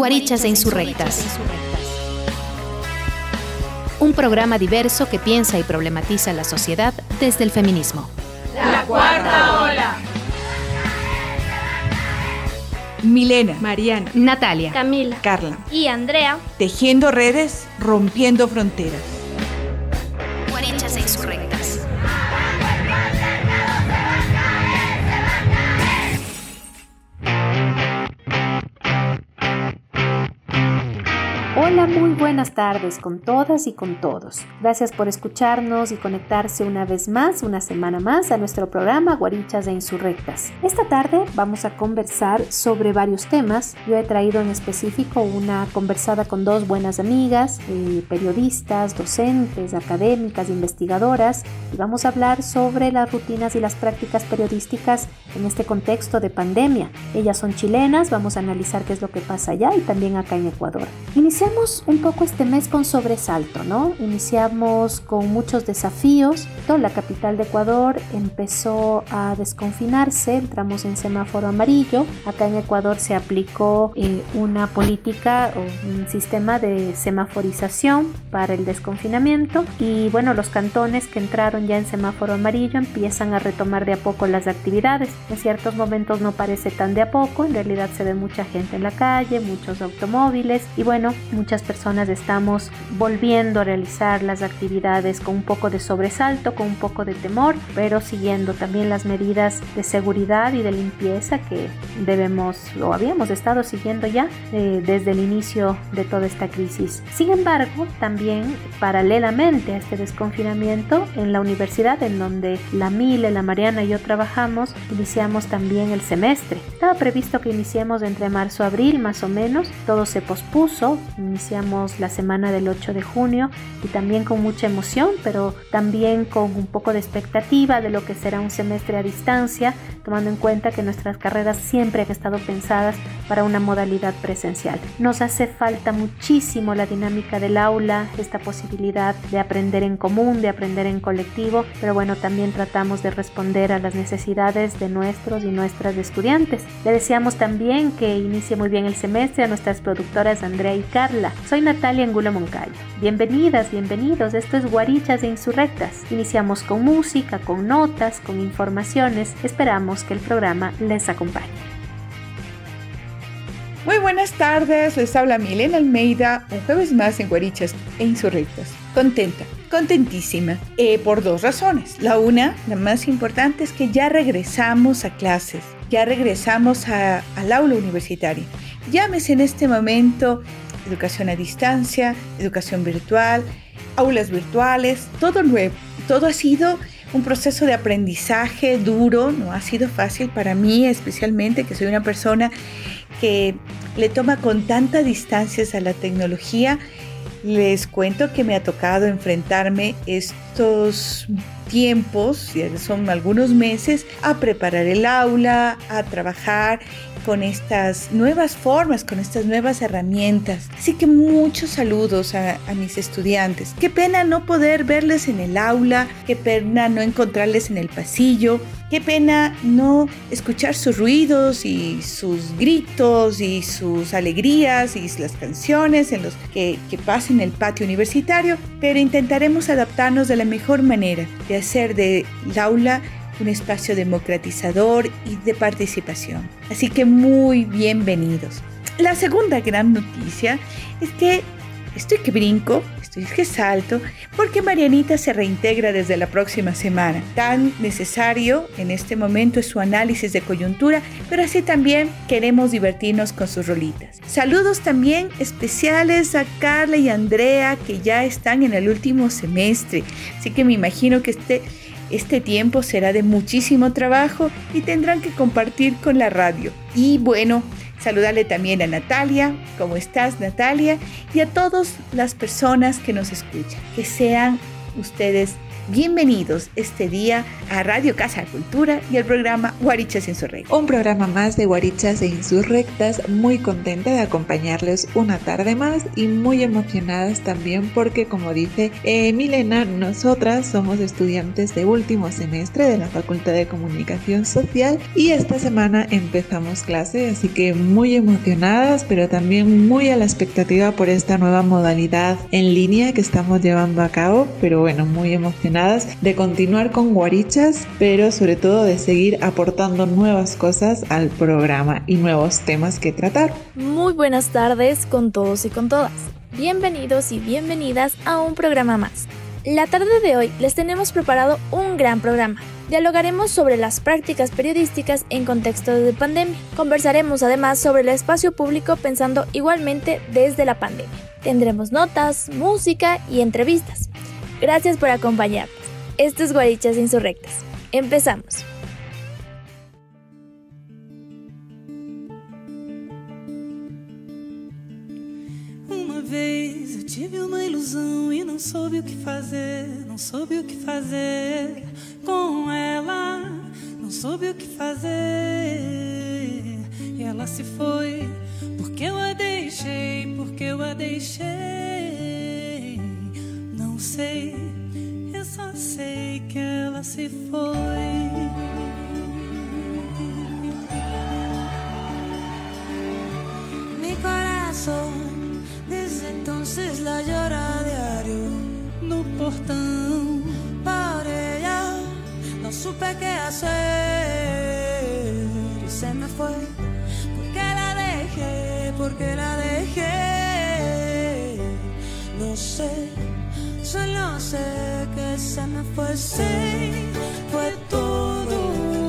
Guarichas e Insurrectas. Un programa diverso que piensa y problematiza la sociedad desde el feminismo. La cuarta ola. Milena, Mariana, Natalia, Camila, Carla y Andrea. Tejiendo redes, rompiendo fronteras. Buenas tardes con todas y con todos. Gracias por escucharnos y conectarse una vez más, una semana más, a nuestro programa Guarichas e Insurrectas. Esta tarde vamos a conversar sobre varios temas. Yo he traído en específico una conversada con dos buenas amigas, eh, periodistas, docentes, académicas, investigadoras, y vamos a hablar sobre las rutinas y las prácticas periodísticas en este contexto de pandemia. Ellas son chilenas, vamos a analizar qué es lo que pasa allá y también acá en Ecuador. Iniciamos un poco este mes con sobresalto, ¿no? Iniciamos con muchos desafíos. Toda la capital de Ecuador empezó a desconfinarse, entramos en semáforo amarillo. Acá en Ecuador se aplicó eh, una política o un sistema de semaforización para el desconfinamiento y bueno, los cantones que entraron ya en semáforo amarillo empiezan a retomar de a poco las actividades. En ciertos momentos no parece tan de a poco, en realidad se ve mucha gente en la calle, muchos automóviles y bueno, muchas personas estamos volviendo a realizar las actividades con un poco de sobresalto, con un poco de temor, pero siguiendo también las medidas de seguridad y de limpieza que debemos o habíamos estado siguiendo ya eh, desde el inicio de toda esta crisis. Sin embargo, también paralelamente a este desconfinamiento en la universidad en donde la Mile, la Mariana y yo trabajamos, iniciamos también el semestre. Estaba previsto que iniciemos entre marzo y abril más o menos, todo se pospuso, Iniciamos la semana del 8 de junio y también con mucha emoción, pero también con un poco de expectativa de lo que será un semestre a distancia, tomando en cuenta que nuestras carreras siempre han estado pensadas para una modalidad presencial. Nos hace falta muchísimo la dinámica del aula, esta posibilidad de aprender en común, de aprender en colectivo, pero bueno, también tratamos de responder a las necesidades de nuestros y nuestras estudiantes. Le deseamos también que inicie muy bien el semestre a nuestras productoras Andrea y Carla soy Natalia Angulo Moncayo. Bienvenidas, bienvenidos. Esto es Guarichas e Insurrectas. Iniciamos con música, con notas, con informaciones. Esperamos que el programa les acompañe. Muy buenas tardes, les habla Milena Almeida, un jueves más en Guarichas e Insurrectas. Contenta, contentísima, eh, por dos razones. La una, la más importante, es que ya regresamos a clases, ya regresamos al aula universitaria. Llámese en este momento educación a distancia, educación virtual, aulas virtuales, todo nuevo. Todo ha sido un proceso de aprendizaje duro, no ha sido fácil para mí, especialmente que soy una persona que le toma con tanta distancia a la tecnología. Les cuento que me ha tocado enfrentarme estos tiempos, son algunos meses, a preparar el aula, a trabajar con estas nuevas formas, con estas nuevas herramientas. Así que muchos saludos a, mis estudiantes. Qué pena no poder verles en el aula, qué pena no encontrarles en el pasillo, qué pena no escuchar sus ruidos y sus gritos y sus alegrías y las canciones en los que, que pasen el patio universitario, pero intentaremos adaptarnos de la mejor manera de hacer del aula un espacio democratizador y de participación. Así que muy bienvenidos. La segunda gran noticia es que estoy que brinco, estoy que salto, porque Marianita se reintegra desde la próxima semana. Tan necesario en este momento es su análisis de coyuntura, pero así también queremos divertirnos con sus rolitas. Saludos también especiales a Carla y Andrea que ya están en el último semestre, así que me imagino que este este tiempo será de muchísimo trabajo y tendrán que compartir con la radio. Y bueno, saludarle también a Natalia, ¿cómo estás Natalia? Y a todas las personas que nos escuchan. Que sean ustedes Bienvenidos este día a Radio Casa Cultura y al programa Guarichas Insurrectas. Un programa más de Guarichas e Insurrectas, muy contenta de acompañarles una tarde más y muy emocionadas también porque como dice eh, Milena, nosotras somos estudiantes de último semestre de la Facultad de Comunicación Social y esta semana empezamos clase, así que muy emocionadas, pero también muy a la expectativa por esta nueva modalidad en línea que estamos llevando a cabo, pero bueno, muy emocionadas de continuar con Guarichas, pero sobre todo de seguir aportando nuevas cosas al programa y nuevos temas que tratar. Muy buenas tardes con todos y con todas. Bienvenidos y bienvenidas a un programa más. La tarde de hoy les tenemos preparado un gran programa. Dialogaremos sobre las prácticas periodísticas en contexto de pandemia. Conversaremos además sobre el espacio público pensando igualmente desde la pandemia. Tendremos notas, música y entrevistas. Gracias por acompañarnos. Esto es Guarichas Insurrectas. Empezamos. vez eu tive uma ilusão e não soube o que fazer, não soube o que fazer com ela, não soube o que fazer. E ela se foi, porque eu a deixei, porque eu a deixei. Sei, eu só sei que ela se foi. Mi corazón entonces la llora diario no portão. Por ella no supe qué hacer y se me fue. Porque la dejé, porque la dejé. No sé, solo sé que se me fue. Sí, fue todo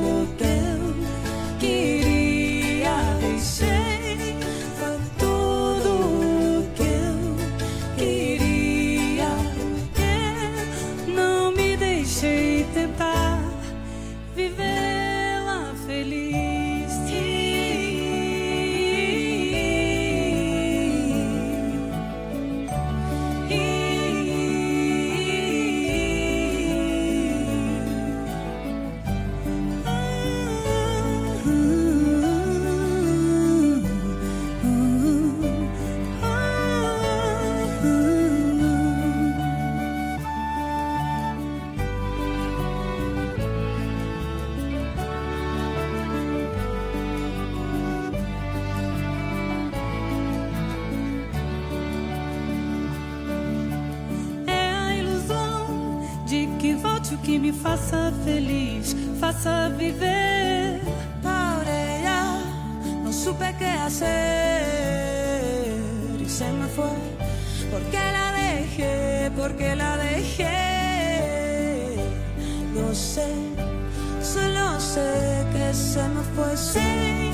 faça feliz, faça viver. Por ella no supe qué hacer y se me fue. Porque la dejé, porque la dejé. No sé, solo sé que se me fue. Sí,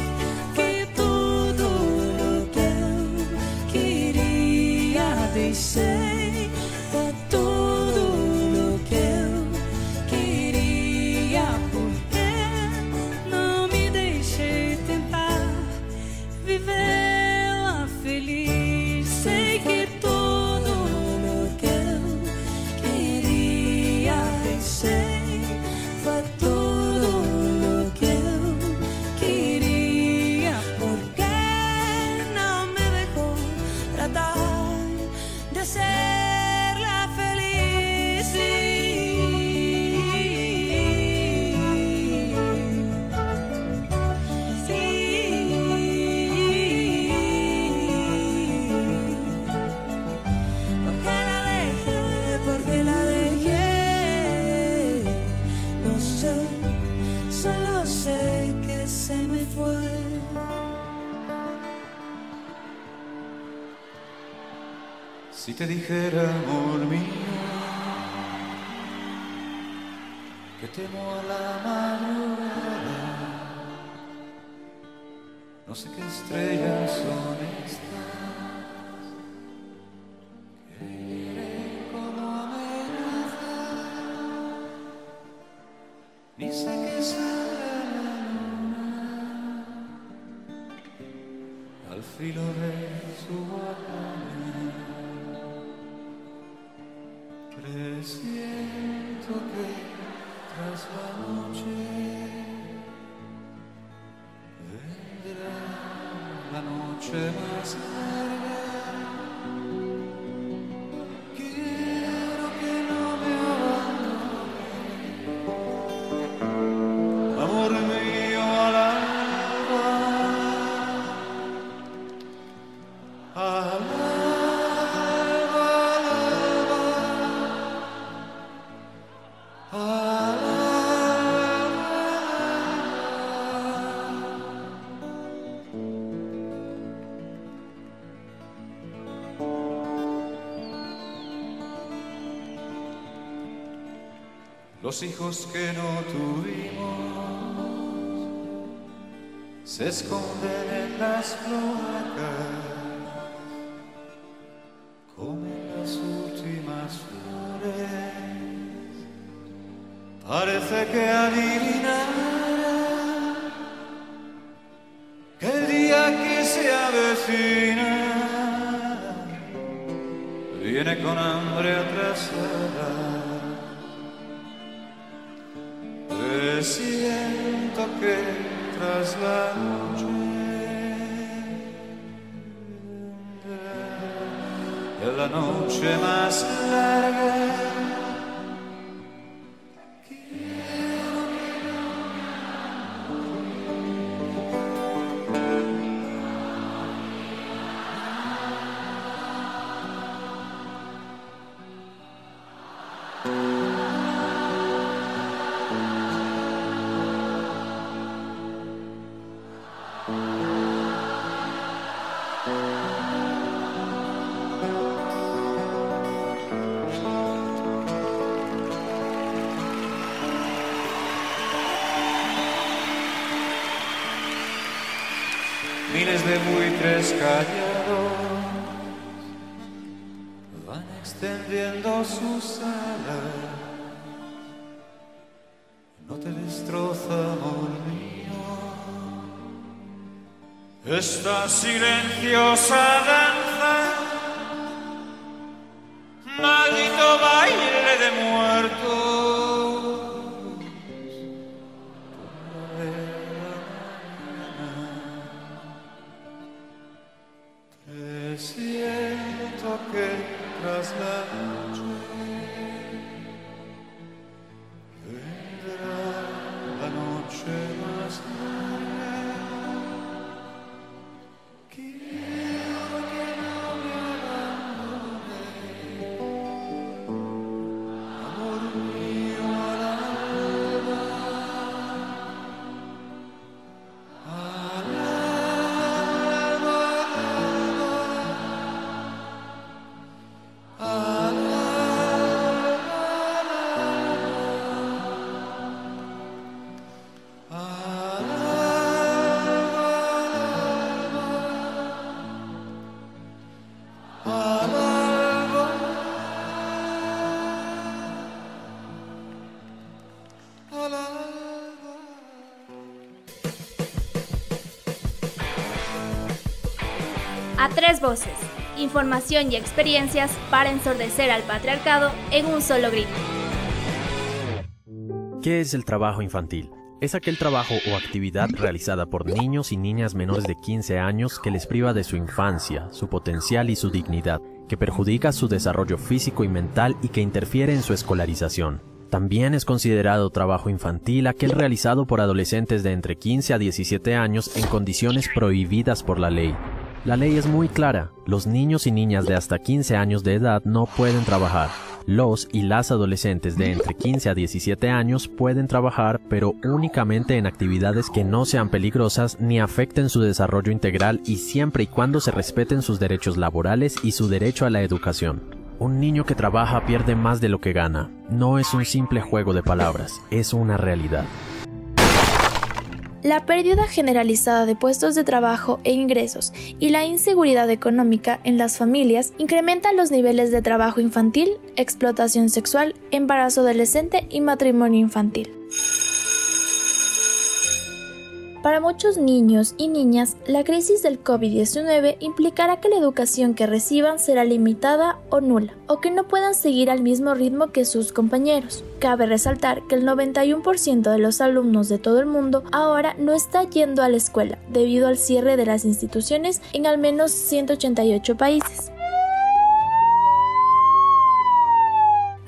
Los hijos que no tuvimos se esconden en las cloacas, la noche callados van extendiendo sus alas. No te destroza, amor mío, esta silenciosa Voces. Información y experiencias para ensordecer al patriarcado en un solo grito. ¿Qué es el trabajo infantil? Es aquel trabajo o actividad realizada por niños y niñas menores de 15 años que les priva de su infancia, su potencial y su dignidad, que perjudica su desarrollo físico y mental y que interfiere en su escolarización. También es considerado trabajo infantil aquel realizado por adolescentes de entre 15 a 17 años en condiciones prohibidas por la ley. La ley es muy clara, los niños y niñas de hasta 15 años de edad no pueden trabajar. Los y las adolescentes de entre 15 a 17 años pueden trabajar, pero únicamente en actividades que no sean peligrosas ni afecten su desarrollo integral y siempre y cuando se respeten sus derechos laborales y su derecho a la educación. Un niño que trabaja pierde más de lo que gana. No es un simple juego de palabras, es una realidad. La pérdida generalizada de puestos de trabajo e ingresos y la inseguridad económica en las familias incrementan los niveles de trabajo infantil, explotación sexual, embarazo adolescente y matrimonio infantil. Para muchos niños y niñas, la crisis del COVID-19 implicará que la educación que reciban será limitada o nula, o que no puedan seguir al mismo ritmo que sus compañeros. Cabe resaltar que el 91% de los alumnos de todo el mundo ahora no está yendo a la escuela debido al cierre de las instituciones en al menos 188 países.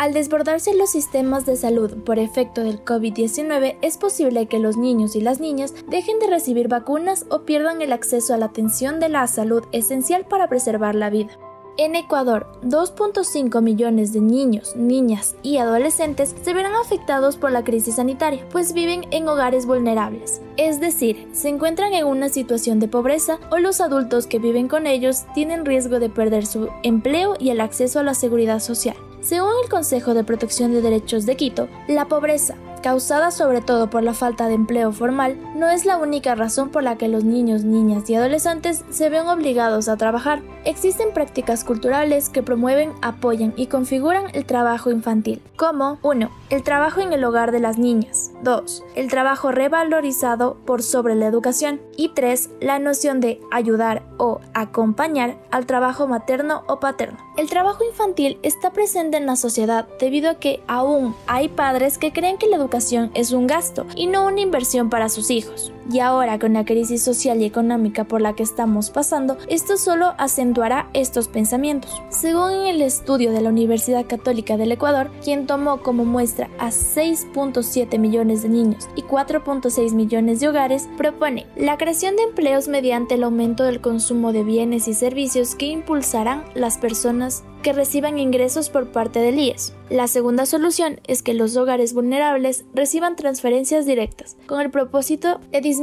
Al desbordarse los sistemas de salud por efecto del COVID-19, es posible que los niños y las niñas dejen de recibir vacunas o pierdan el acceso a la atención de la salud esencial para preservar la vida. En Ecuador, 2.5 millones de niños, niñas y adolescentes se verán afectados por la crisis sanitaria, pues viven en hogares vulnerables, es decir, se encuentran en una situación de pobreza o los adultos que viven con ellos tienen riesgo de perder su empleo y el acceso a la seguridad social. Según el Consejo de Protección de Derechos de Quito, la pobreza, causada sobre todo por la falta de empleo formal, no es la única razón por la que los niños, niñas y adolescentes se ven obligados a trabajar. Existen prácticas culturales que promueven, apoyan y configuran el trabajo infantil, como 1. El trabajo en el hogar de las niñas. 2. El trabajo revalorizado por sobre la educación. Y 3. La noción de ayudar o acompañar al trabajo materno o paterno. El trabajo infantil está presente en la sociedad debido a que aún hay padres que creen que la educación es un gasto y no una inversión para sus hijos. Y ahora con la crisis social y económica por la que estamos pasando, esto solo acentuará estos pensamientos. Según el estudio de la Universidad Católica del Ecuador, quien tomó como muestra a 6.7 millones de niños y 4.6 millones de hogares, propone la creación de empleos mediante el aumento del consumo de bienes y servicios que impulsarán las personas que reciban ingresos por parte del IES. La segunda solución es que los hogares vulnerables reciban transferencias directas, con el propósito de disminuir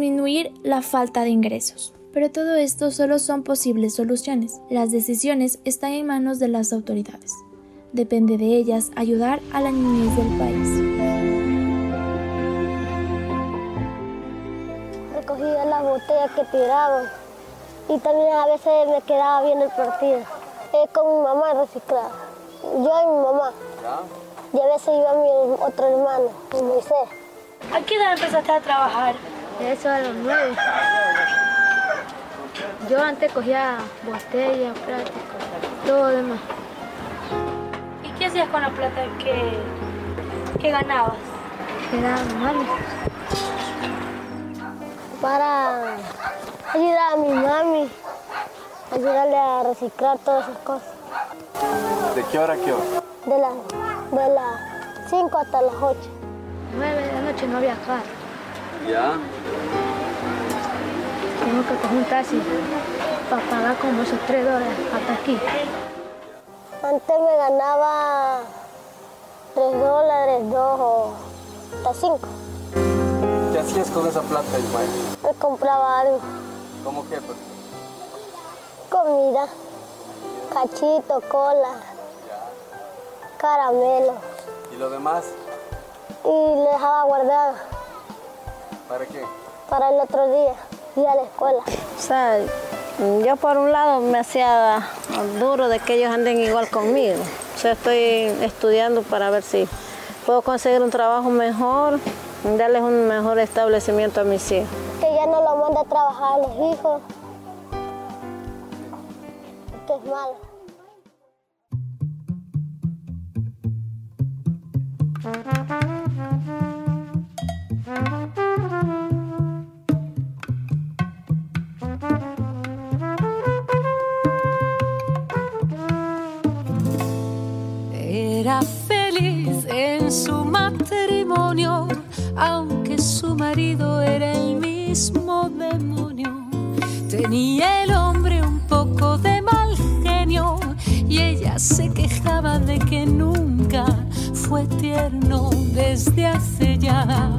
la falta de ingresos. Pero todo esto solo son posibles soluciones. Las decisiones están en manos de las autoridades. Depende de ellas ayudar a la niñez del país. Recogía las botellas que tiraban y también a veces me quedaba bien el partido. Es con mi mamá reciclada. Yo y mi mamá. Y a veces iba mi otro hermano, Moisés. ¿A qué edad empezaste a trabajar? Eso a los nueve. Yo antes cogía botellas, plásticos, todo demás. ¿Y qué hacías con la plata que, que ganabas? Era mami. Para ayudar a mi mami, ayudarle a reciclar todas esas cosas. ¿De qué hora a qué hora? De las de las 5 hasta las 8. 9 de la noche no había carro. ¿Ya? Tengo que coger un taxi para pagar como esos 3 dólares hasta aquí. Antes me ganaba 3 dólares, 2 o hasta 5. ¿Qué hacías con esa plata, Ismael? Me compraba algo. ¿Cómo qué? Pues? Comida, cachito, cola, caramelo. ¿Y lo demás? Y le dejaba guardada ¿Para qué? para el otro día y a la escuela. O sea, yo por un lado me hacía duro de que ellos anden igual conmigo. O sea, estoy estudiando para ver si puedo conseguir un trabajo mejor, darles un mejor establecimiento a mis hijos. Que ya no lo manda a trabajar a los hijos. Que es malo. Era feliz en su matrimonio, aunque su marido era el mismo demonio. Tenía el hombre un poco de mal genio y ella se quejaba de que nunca fue tierno desde hace ya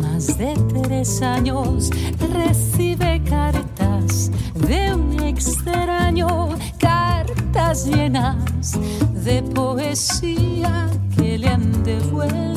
más de tres años. Recibe cartas de un extraño, cartas llenas poesía que le han devuelto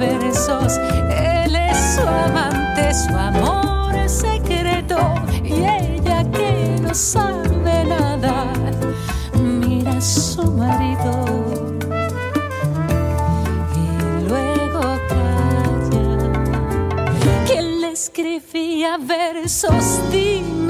versos. Él es su amante, su amor secreto y ella que no sabe nada. Mira a su marido. y luego calla. ¿Quién le Escribía versos, dime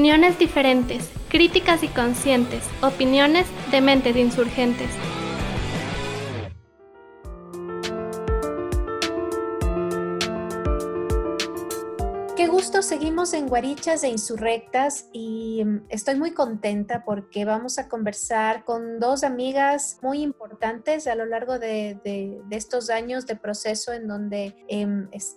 Opiniones diferentes, críticas y conscientes, opiniones de mentes insurgentes. Qué gusto, seguimos en Guarichas e Insurrectas y mm, estoy muy contenta porque vamos a conversar con dos amigas muy importantes a lo largo de, estos años de proceso en donde eh,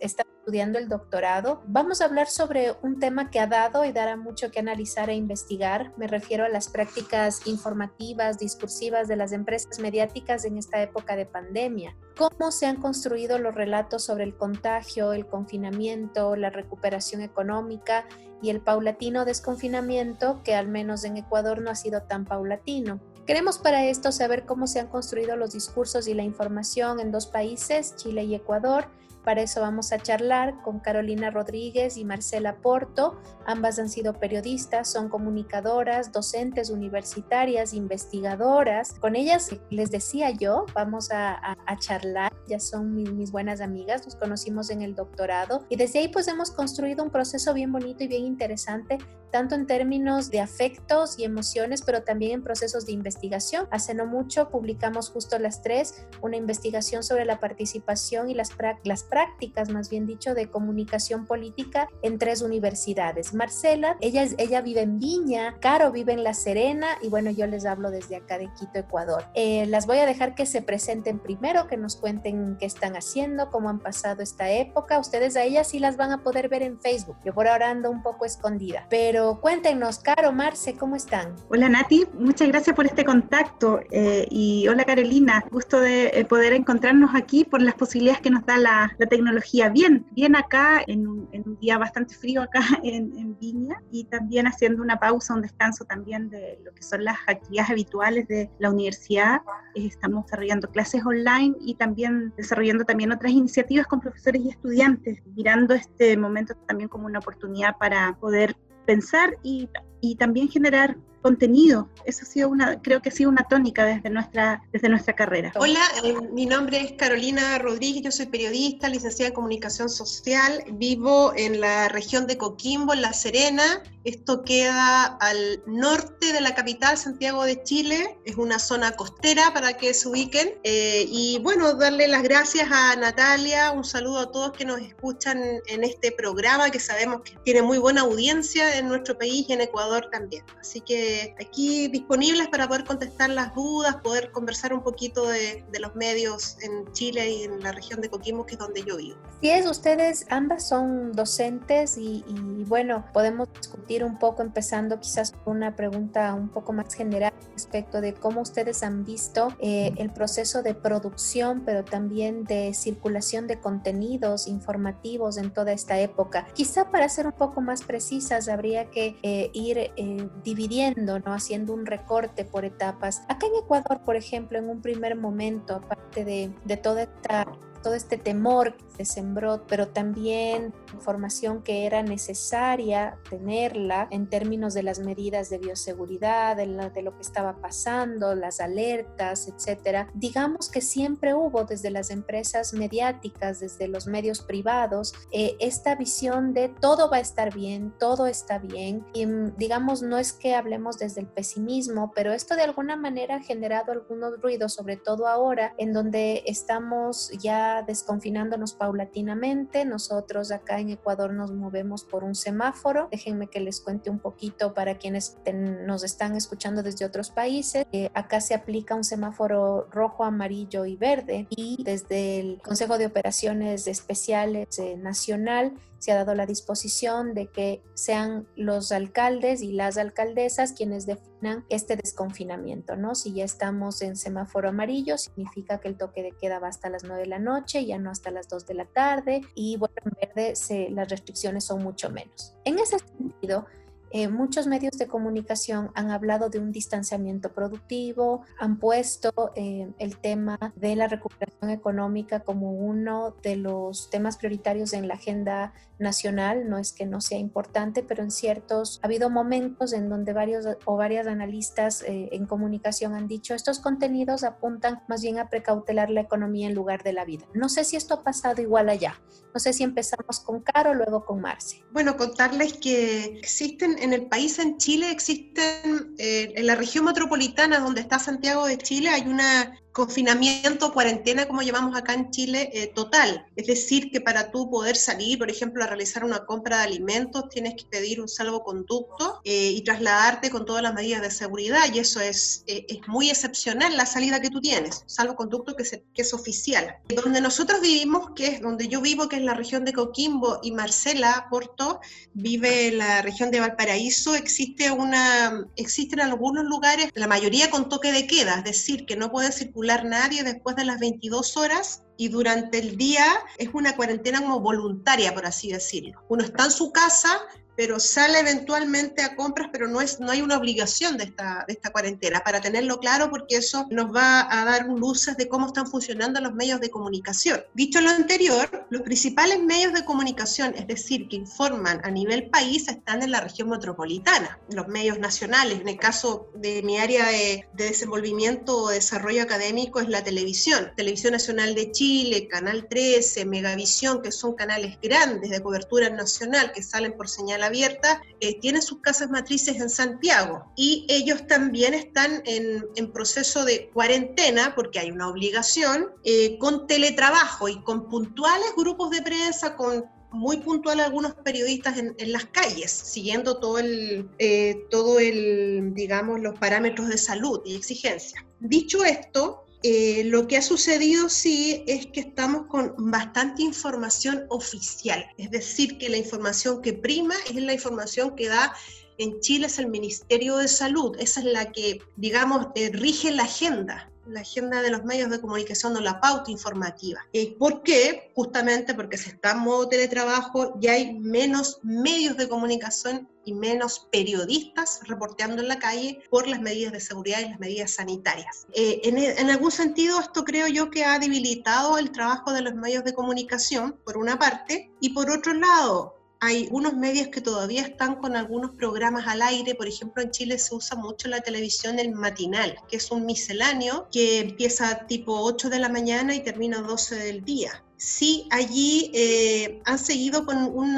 están estudiando el doctorado. Vamos a hablar sobre un tema que ha dado y dará mucho que analizar e investigar. Me refiero a las prácticas informativas, discursivas de las empresas mediáticas en esta época de pandemia. Cómo se han construido los relatos sobre el contagio, el confinamiento, la recuperación económica y el paulatino desconfinamiento que al menos en Ecuador no ha sido tan paulatino. Queremos para esto saber cómo se han construido los discursos y la información en dos países, Chile y Ecuador, para eso vamos a charlar con Carolina Rodríguez y Marcela Porto. Ambas han sido periodistas, son comunicadoras, docentes universitarias, investigadoras. Con ellas, les decía yo, vamos a, charlar. Ya son mis, buenas amigas, nos conocimos en el doctorado y desde ahí pues hemos construido un proceso bien bonito y bien interesante, tanto en términos de afectos y emociones, pero también en procesos de investigación. Hace no mucho publicamos justo las tres una investigación sobre la participación y las, las prácticas, más bien dicho, de comunicación política en tres universidades. Marcela, ella, ella vive en Viña, Caro vive en La Serena y bueno, yo les hablo desde acá de Quito, Ecuador. Eh, las voy a dejar que se presenten primero, que nos cuenten qué están haciendo, cómo han pasado esta época. Ustedes a ellas sí las van a poder ver en Facebook. Yo por ahora ando un poco escondida. Pero cuéntenos, Caro, Marce, ¿cómo están? Hola Nati, muchas gracias por este contacto. Eh, y hola Carolina, gusto de eh, poder encontrarnos aquí por las posibilidades que nos da la, tecnología. Bien, bien acá en un, día bastante frío acá en, Viña y también haciendo una pausa, un descanso también de lo que son las actividades habituales de la universidad. Estamos desarrollando clases online y también desarrollando también otras iniciativas con profesores y estudiantes, mirando este momento también como una oportunidad para poder pensar y, y también generar contenido. Eso ha sido una, creo que ha sido una tónica desde nuestra, desde nuestra carrera. Hola, eh, mi nombre es Carolina Rodríguez, yo soy periodista, licenciada en comunicación social, vivo en la región de Coquimbo, en La Serena. Esto queda al norte de la capital, Santiago de Chile. Es una zona costera para que se ubiquen. Eh, y bueno, darle las gracias a Natalia, un saludo a todos que nos escuchan en este programa que sabemos que tiene muy buena audiencia en nuestro país y en Ecuador también. Así que aquí disponibles para poder contestar las dudas, poder conversar un poquito de, los medios en Chile y en la región de Coquimbo, que es donde yo vivo. Sí, es, ustedes ambas son docentes y, bueno, podemos discutir un poco empezando quizás con una pregunta un poco más general respecto de cómo ustedes han visto eh, el proceso de producción, pero también de circulación de contenidos informativos en toda esta época. Quizá para ser un poco más precisas, habría que eh, ir eh, dividiendo ¿no? haciendo un recorte por etapas. Acá en Ecuador, por ejemplo, en un primer momento, aparte de, de toda esta todo este temor que se sembró, pero también información que era necesaria tenerla en términos de las medidas de bioseguridad, de, lo que estaba pasando, las alertas, etcétera. Digamos que siempre hubo desde las empresas mediáticas, desde los medios privados, eh, esta visión de todo va a estar bien, todo está bien. Y mm, digamos, no es que hablemos desde el pesimismo, pero esto de alguna manera ha generado algunos ruidos, sobre todo ahora, en donde estamos ya desconfinándonos paulatinamente. Nosotros acá en Ecuador nos movemos por un semáforo. Déjenme que les cuente un poquito para quienes nos están escuchando desde otros países. Eh, acá se aplica un semáforo rojo, amarillo y verde y desde el Consejo de Operaciones Especiales eh, Nacional se ha dado la disposición de que sean los alcaldes y las alcaldesas quienes definan este desconfinamiento, ¿no? Si ya estamos en semáforo amarillo, significa que el toque de queda va hasta las 9 de la noche, ya no hasta las 2 de la tarde, y bueno, en verde las restricciones son mucho menos. En ese sentido, eh, muchos medios de comunicación han hablado de un distanciamiento productivo, han puesto eh, el tema de la recuperación económica como uno de los temas prioritarios en la agenda nacional. No es que no sea importante, pero en ciertos, ha habido momentos en donde varios o varias analistas eh, en comunicación han dicho estos contenidos apuntan más bien a precautelar la economía en lugar de la vida. No sé si esto ha pasado igual allá. No sé si empezamos con Caro, luego con Marce. Bueno, contarles que existen en el país, en Chile, existen, eh, en la región metropolitana donde está Santiago de Chile, hay una confinamiento, cuarentena, como llamamos acá en Chile, eh, total. Es decir, que para tú poder salir, por ejemplo, a realizar una compra de alimentos, tienes que pedir un salvoconducto eh, y trasladarte con todas las medidas de seguridad, y eso es, eh, es muy excepcional la salida que tú tienes, salvoconducto que, que es oficial. Donde nosotros vivimos, que es donde yo vivo, que es la región de Coquimbo, y Marcela Porto vive en la región de Valparaíso, existe una, existen algunos lugares, la mayoría con toque de queda, es decir, que no puede circular nadie después de las 22 horas y durante el día es una cuarentena como voluntaria, por así decirlo. Uno está en su casa, pero sale eventualmente a compras, pero no, es, no hay una obligación de esta, de esta cuarentena, para tenerlo claro, porque eso nos va a dar luces de cómo están funcionando los medios de comunicación. Dicho lo anterior, los principales medios de comunicación, es decir, que informan a nivel país, están en la región metropolitana, los medios nacionales. En el caso de mi área de, de desenvolvimiento o desarrollo académico es la televisión, Televisión Nacional de Chile, Canal 13, Megavisión, que son canales grandes de cobertura nacional que salen por señal abierta, eh, tiene sus casas matrices en Santiago y ellos también están en, proceso de cuarentena porque hay una obligación eh, con teletrabajo y con puntuales grupos de prensa, con muy puntuales algunos periodistas en, las calles, siguiendo todo el, eh, todo el, digamos, los parámetros de salud y exigencia. Dicho esto, eh, lo que ha sucedido sí es que estamos con bastante información oficial, es decir, que la información que prima es la información que da en Chile es el Ministerio de Salud, esa es la que, digamos, eh, rige la agenda la agenda de los medios de comunicación o la pauta informativa. Eh, ¿Por qué? Justamente porque se está en modo teletrabajo y hay menos medios de comunicación y menos periodistas reporteando en la calle por las medidas de seguridad y las medidas sanitarias. Eh, en, en, algún sentido, esto creo yo que ha debilitado el trabajo de los medios de comunicación, por una parte, y por otro lado, hay unos medios que todavía están con algunos programas al aire. Por ejemplo, en Chile se usa mucho la televisión el matinal, que es un misceláneo que empieza tipo 8 de la mañana y termina 12 del día sí allí eh, han seguido con un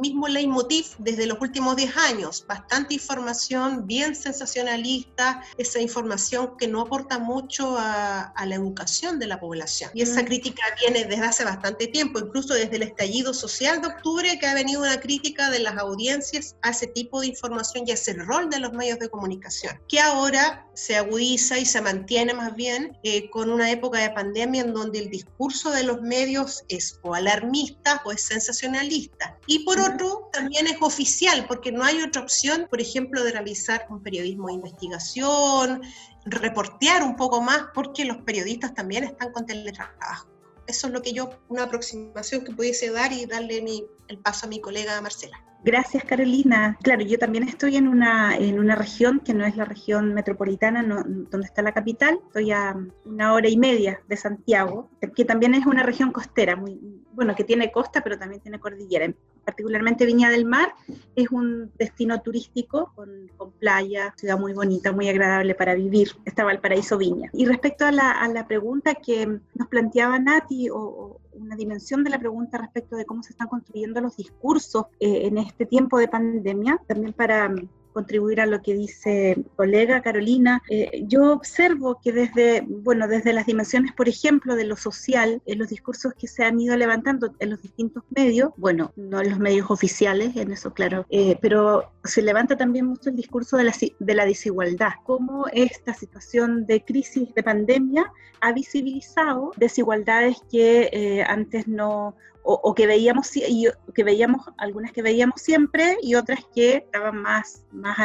mismo leitmotiv desde los últimos 10 años. Bastante información, bien sensacionalista, esa información que no aporta mucho a, la educación de la población. Y esa crítica viene desde hace bastante tiempo, incluso desde el estallido social de octubre, que ha venido una crítica de las audiencias a ese tipo de información y a ese rol de los medios de comunicación, que ahora se agudiza y se mantiene más bien eh, con una época de pandemia en donde el discurso de los medios es o alarmista o es sensacionalista. Y por otro, también es oficial, porque no hay otra opción, por ejemplo, de realizar un periodismo de investigación, reportear un poco más, porque los periodistas también están con teletrabajo. Eso es lo que yo, una aproximación que pudiese dar y darle el paso a mi colega Marcela. Gracias, Carolina. Claro, yo también estoy en una, en una región que no es la región metropolitana, donde está la capital. Estoy a una hora y media de Santiago, que también es una región costera, muy, bueno, que tiene costa, pero también tiene cordillera. Particularmente Viña del Mar es un destino turístico con, playa, ciudad muy bonita, muy agradable para vivir. Está Valparaíso Viña. Y respecto a la, a la pregunta que nos planteaba Nati o, una dimensión de la pregunta respecto de cómo se están construyendo los discursos eh, en este tiempo de pandemia, también para contribuir a lo que dice colega Carolina. Eh, yo observo que desde, bueno, desde las dimensiones, por ejemplo, de lo social, en los discursos que se han ido levantando en los distintos medios, bueno, no en los medios oficiales, en eso claro, eh, pero se levanta también mucho el discurso de la, de la desigualdad, cómo esta situación de crisis, de pandemia, ha visibilizado desigualdades que eh, antes no o, que veíamos que veíamos algunas que veíamos siempre y otras que estaban más más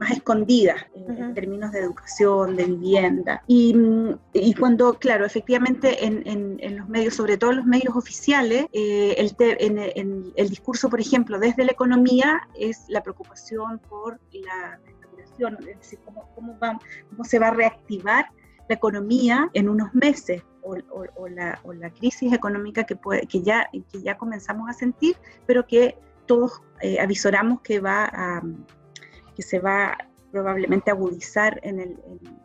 más escondidas en términos de educación, de vivienda. Y, y cuando, claro, efectivamente en, en, los medios, sobre todo los medios oficiales, eh, el en, el discurso, por ejemplo, desde la economía es la preocupación por la recuperación, es decir, cómo, cómo, va, cómo se va a reactivar la economía en unos meses o, la, crisis económica que, puede, que, ya, que ya comenzamos a sentir, pero que todos eh, avisoramos que, va a, que se va probablemente agudizar en el,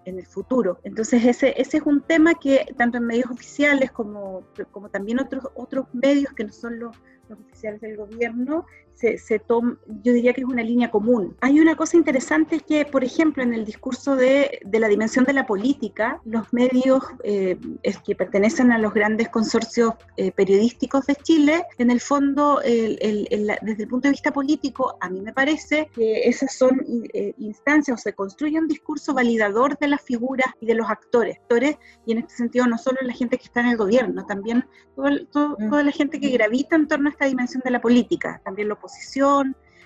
en, el futuro. Entonces ese, ese es un tema que tanto en medios oficiales como, como también otros, otros medios que no son los los oficiales del gobierno se, se toma, yo diría que es una línea común. Hay una cosa interesante es que, por ejemplo, en el discurso de, de la dimensión de la política, los medios eh, es que pertenecen a los grandes consorcios eh, periodísticos de Chile, en el fondo, el, el, el, desde el punto de vista político, a mí me parece que esas son eh, instancias o se construye un discurso validador de las figuras y de los actores, actores y en este sentido no solo la gente que está en el gobierno, también todo, todo, toda la gente que gravita en torno a esta dimensión de la política, también lo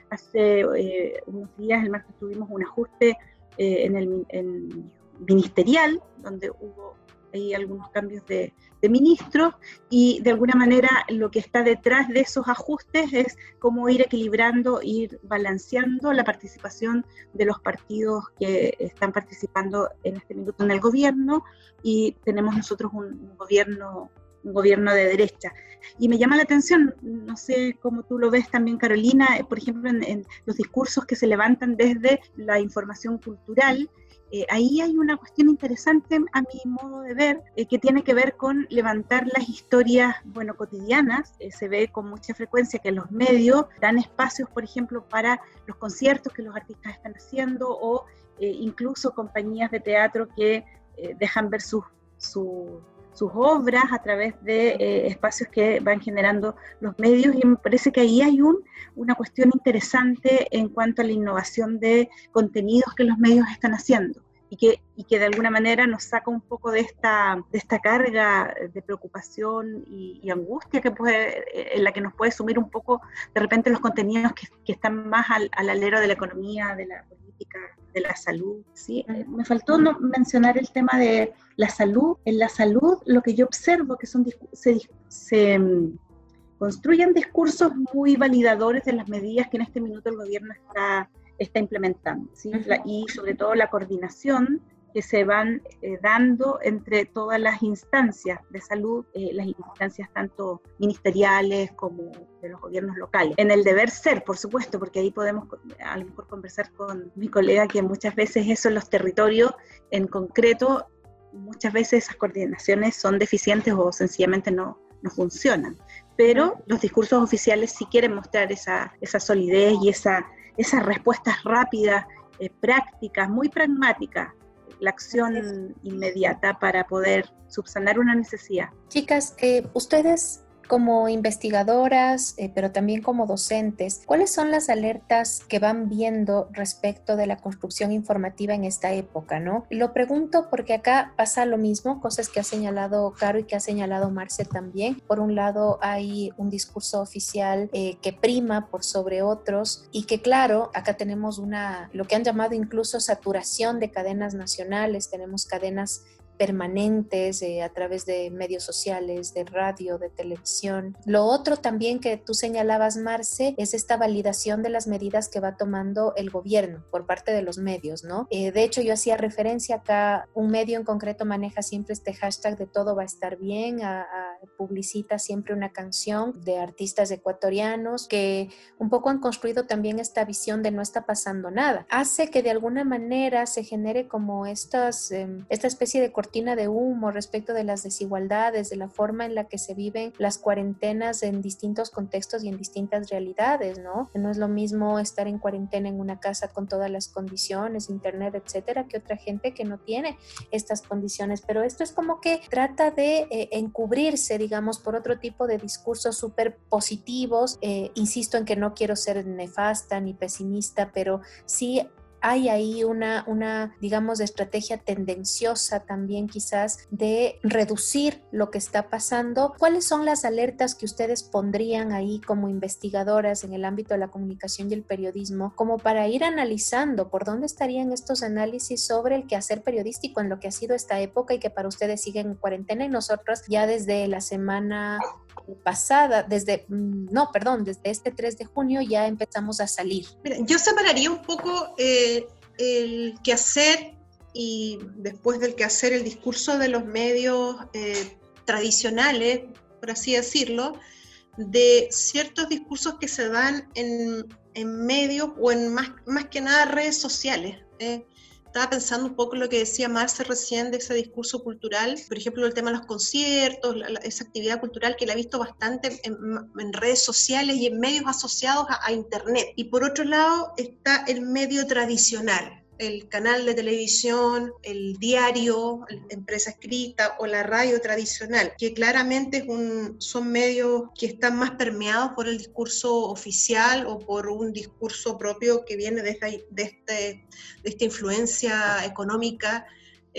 Hace eh, unos días, el martes, tuvimos un ajuste eh, en el ministerial, donde hubo ahí algunos cambios de, ministros y de alguna manera lo que está detrás de esos ajustes es cómo ir equilibrando, ir balanceando la participación de los partidos que están participando en este minuto en el gobierno y tenemos nosotros un gobierno un gobierno de derecha. Y me llama la atención, no sé cómo tú lo ves también, Carolina, eh, por ejemplo, en, en los discursos que se levantan desde la información cultural. Eh, ahí hay una cuestión interesante, a mi modo de ver, eh, que tiene que ver con levantar las historias, bueno, cotidianas. Eh, se ve con mucha frecuencia que los medios dan espacios, por ejemplo, para los conciertos que los artistas están haciendo o incluso compañías de teatro que dejan ver sus su, sus obras a través de eh, espacios que van generando los medios y me parece que ahí hay un, una cuestión interesante en cuanto a la innovación de contenidos que los medios están haciendo. Y que, y que de alguna manera nos saca un poco de esta, carga de preocupación y, angustia que puede, eh, en la que nos puede sumir un poco de repente los contenidos que, están más al alero de la economía, de la política, de la salud. ¿sí? Me faltó no mencionar el tema de la salud. En la salud lo que yo observo que son se, se um, construyen discursos muy validadores de las medidas que en este minuto el gobierno está, está implementando. ¿sí? La, y sobre todo la coordinación que se van eh, dando entre todas las instancias de salud, eh, las instancias tanto ministeriales como de los gobiernos locales. En el deber ser, por supuesto, porque ahí podemos a lo mejor conversar con mi colega que muchas veces eso en los territorios en concreto, muchas veces esas coordinaciones son deficientes o sencillamente no, no funcionan. Pero los discursos oficiales sí quieren mostrar esa, esa solidez y esa, esas respuestas rápidas, eh, prácticas, muy pragmáticas la acción inmediata para poder subsanar una necesidad. Chicas, eh, ustedes como investigadoras, eh, pero también como docentes, ¿cuáles son las alertas que van viendo respecto de la construcción informativa en esta época? ¿no? Lo pregunto porque acá pasa lo mismo, cosas que ha señalado Caro y que ha señalado Marce también. Por un lado, hay un discurso oficial eh, que prima por sobre otros y que, claro, acá tenemos una, lo que han llamado incluso saturación de cadenas nacionales, tenemos cadenas permanentes eh, a través de medios sociales, de radio, de televisión. Lo otro también que tú señalabas, Marce, es esta validación de las medidas que va tomando el gobierno por parte de los medios, ¿no? Eh, de hecho, yo hacía referencia acá, un medio en concreto maneja siempre este hashtag de todo va a estar bien, publicita siempre una canción de artistas ecuatorianos que un poco han construido también esta visión de no está pasando nada. Hace que de alguna manera se genere como estas, eh, esta especie de de humo respecto de las desigualdades, de la forma en la que se viven las cuarentenas en distintos contextos y en distintas realidades, ¿no? No es lo mismo estar en cuarentena en una casa con todas las condiciones, internet, etcétera, que otra gente que no tiene estas condiciones. Pero esto es como que trata de eh, encubrirse, digamos, por otro tipo de discursos súper positivos. Eh, insisto en que no quiero ser nefasta ni pesimista, pero sí hay ahí una, una, digamos, estrategia tendenciosa también quizás de reducir lo que está pasando. ¿Cuáles son las alertas que ustedes pondrían ahí como investigadoras en el ámbito de la comunicación y el periodismo, como para ir analizando por dónde estarían estos análisis sobre el quehacer periodístico en lo que ha sido esta época y que para ustedes siguen en cuarentena y nosotros ya desde la semana pasada, desde, no, perdón, desde este 3 de junio ya empezamos a salir. Mira, yo separaría un poco eh, el quehacer y después del quehacer el discurso de los medios eh, tradicionales, por así decirlo, de ciertos discursos que se dan en, en medios o en más, más que nada redes sociales. Eh. Estaba pensando un poco lo que decía Marce recién de ese discurso cultural, por ejemplo, el tema de los conciertos, esa actividad cultural que la he visto bastante en, redes sociales y en medios asociados a Internet. Y por otro lado está el medio tradicional, el canal de televisión, el diario, empresa escrita o la radio tradicional, que claramente son medios que están más permeados por el discurso oficial o por un discurso propio que viene de este, de esta influencia económica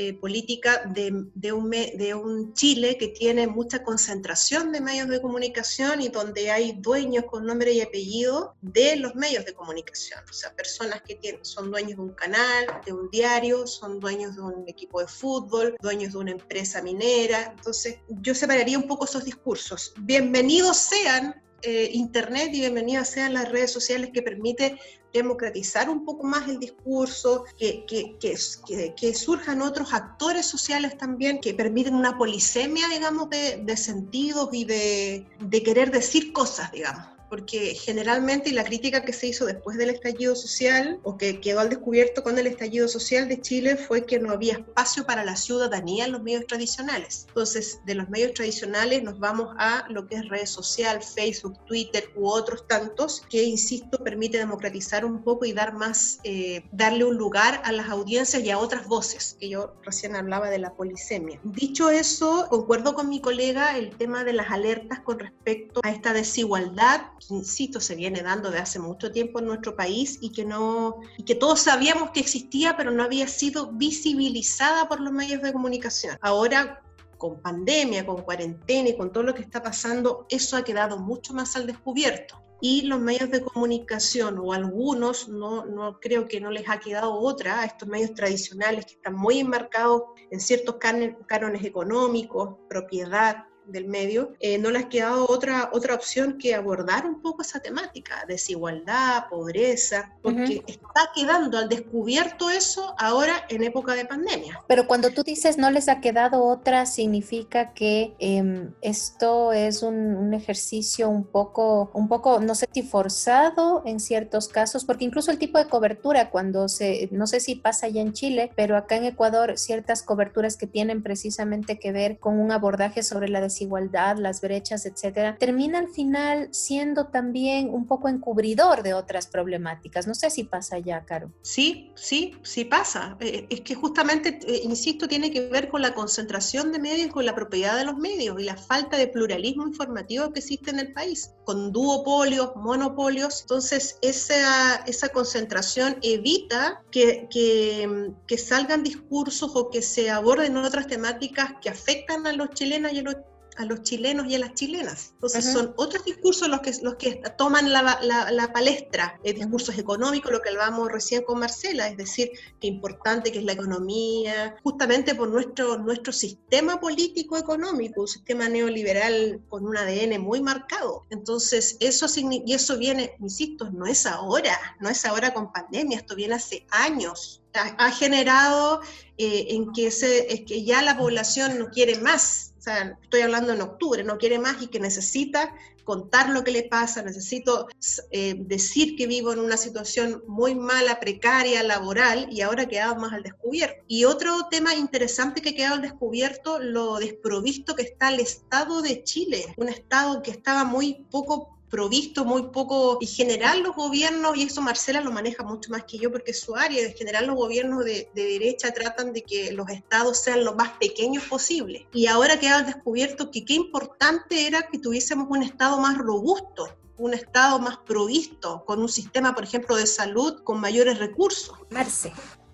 eh, política de, de, un, de, un, Chile que tiene mucha concentración de medios de comunicación y donde hay dueños con nombre y apellido de los medios de comunicación. O sea, personas que tienen, son dueños de un canal, de un diario, son dueños de un equipo de fútbol, dueños de una empresa minera. Entonces, yo separaría un poco esos discursos. Bienvenidos sean eh, Internet y bienvenidas sean las redes sociales que permite democratizar un poco más el discurso, que, surjan otros actores sociales también que permiten una polisemia, digamos, de, sentidos y de querer decir cosas, digamos porque generalmente la crítica que se hizo después del estallido social o que quedó al descubierto con el estallido social de Chile fue que no había espacio para la ciudadanía en los medios tradicionales. Entonces, de los medios tradicionales nos vamos a lo que es red social, Facebook, Twitter u otros tantos que, insisto, permite democratizar un poco y dar más, eh, darle un lugar a las audiencias y a otras voces, que yo recién hablaba de la polisemia. Dicho eso, concuerdo con mi colega el tema de las alertas con respecto a esta desigualdad insisto, se viene dando de hace mucho tiempo en nuestro país y que, no, y que todos sabíamos que existía, pero no había sido visibilizada por los medios de comunicación. Ahora, con pandemia, con cuarentena y con todo lo que está pasando, eso ha quedado mucho más al descubierto. Y los medios de comunicación, o algunos, no, no creo que no les ha quedado otra, a estos medios tradicionales que están muy enmarcados en ciertos cánones económicos, propiedad, del medio, eh, no les ha quedado otra, otra opción que abordar un poco esa temática, desigualdad, pobreza, porque está quedando al descubierto eso ahora en época de pandemia. Pero cuando tú dices no les ha quedado otra, significa que em, esto es un, un, ejercicio un poco, un poco, no sé si forzado en ciertos casos, porque incluso el tipo de cobertura, cuando se, no sé si pasa ya en Chile, pero acá en Ecuador, ciertas coberturas que tienen precisamente que ver con un abordaje sobre la desigualdad, desigualdad, las brechas, etcétera, termina al final siendo también un poco encubridor de otras problemáticas. No sé si pasa ya, Caro. Sí, sí, sí pasa. Eh, es que justamente, eh, insisto, tiene que ver con la concentración de medios, con la propiedad de los medios y la falta de pluralismo informativo que existe en el país, con duopolios, monopolios. Entonces, esa, esa concentración evita que, que, salgan discursos o que se aborden otras temáticas que afectan a los chilenos y a los a los chilenos y a las chilenas. Entonces son otros discursos los que, los que toman la, la, palestra, eh, discursos económicos, lo que hablábamos recién con Marcela, es decir, qué importante que es la economía, justamente por nuestro, nuestro sistema político económico, un sistema neoliberal con un ADN muy marcado. Entonces, eso, y eso viene, insisto, no es ahora, no es ahora con pandemia, esto viene hace años. Ha, generado eh, en que, se, es que ya la población no quiere más o sea, estoy hablando en octubre, no quiere más y que necesita contar lo que le pasa, necesito eh, decir que vivo en una situación muy mala, precaria, laboral, y ahora quedado más al descubierto. Y otro tema interesante que quedado al descubierto, lo desprovisto que está el Estado de Chile, un Estado que estaba muy poco provisto muy poco, y general los gobiernos, y eso Marcela lo maneja mucho más que yo porque su área, de general los gobiernos de, derecha tratan de que los estados sean lo más pequeños posible. Y ahora queda descubierto que qué importante era que tuviésemos un estado más robusto, un Estado más provisto, con un sistema, por ejemplo, de salud con mayores recursos. Marce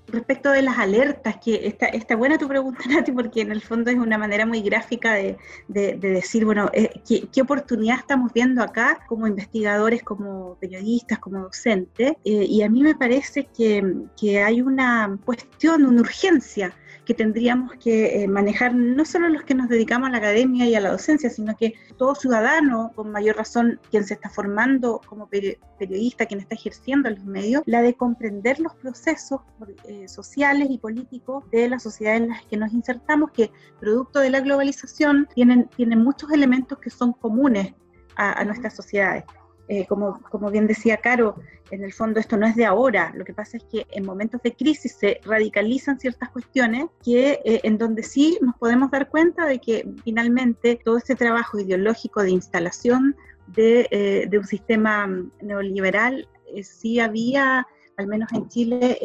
respecto de las alertas, que está, está buena tu pregunta, Nati, porque en el fondo es una manera muy gráfica de, decir, bueno, eh, ¿qué, oportunidad estamos viendo acá como investigadores, como periodistas, como docentes? Eh, y a mí me parece que, que hay una cuestión, una urgencia que tendríamos que eh, manejar no solo los que nos dedicamos a la academia y a la docencia, sino que todo ciudadano, con mayor razón quien se está formando como periodista, quien está ejerciendo en los medios, la de comprender los procesos eh, sociales y políticos de la sociedad en las que nos insertamos, que producto de la globalización tienen, tienen muchos elementos que son comunes a, a nuestras sociedades eh, como, bien decía Caro, en el fondo esto no es de ahora, lo que pasa es que en momentos de crisis se radicalizan ciertas cuestiones que eh, en donde sí nos podemos dar cuenta de que finalmente todo este trabajo ideológico de instalación de, eh, un sistema neoliberal sí había al menos en Chile,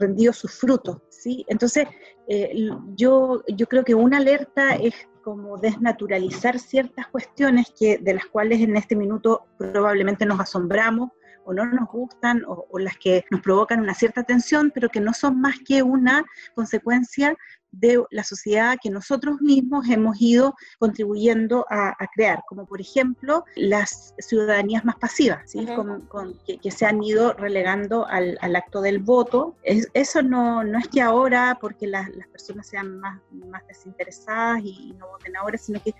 rendido sus frutos. Entonces, yo, yo creo que una alerta es como desnaturalizar ciertas cuestiones que, de las cuales en este minuto probablemente nos asombramos o no nos gustan o, o, las que nos provocan una cierta tensión, pero que no son más que una consecuencia de la sociedad que nosotros mismos hemos ido contribuyendo a, crear, como por ejemplo las ciudadanías más pasivas, ¿sí? con, que, se han ido relegando al, acto del voto. eso no, no, es que ahora, porque las personas sean más, más desinteresadas y, no voten ahora, sino que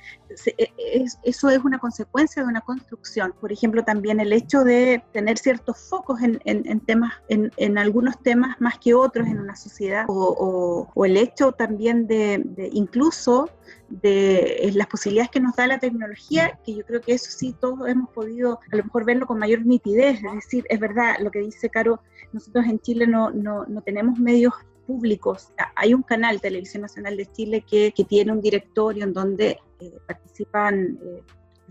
e, es, eso es una consecuencia de una construcción. Por ejemplo, también el hecho de tener ciertos focos en, en, temas, en, en, algunos temas más que otros en una sociedad, o, o el hecho también de, incluso de las posibilidades que nos da la tecnología, que yo creo que eso sí todos hemos podido a lo mejor verlo con mayor nitidez, es decir, es verdad lo que dice Caro, nosotros en Chile no, no, no tenemos medios públicos. Hay un canal, Televisión Nacional de Chile, que, que tiene un directorio en donde eh, participan eh,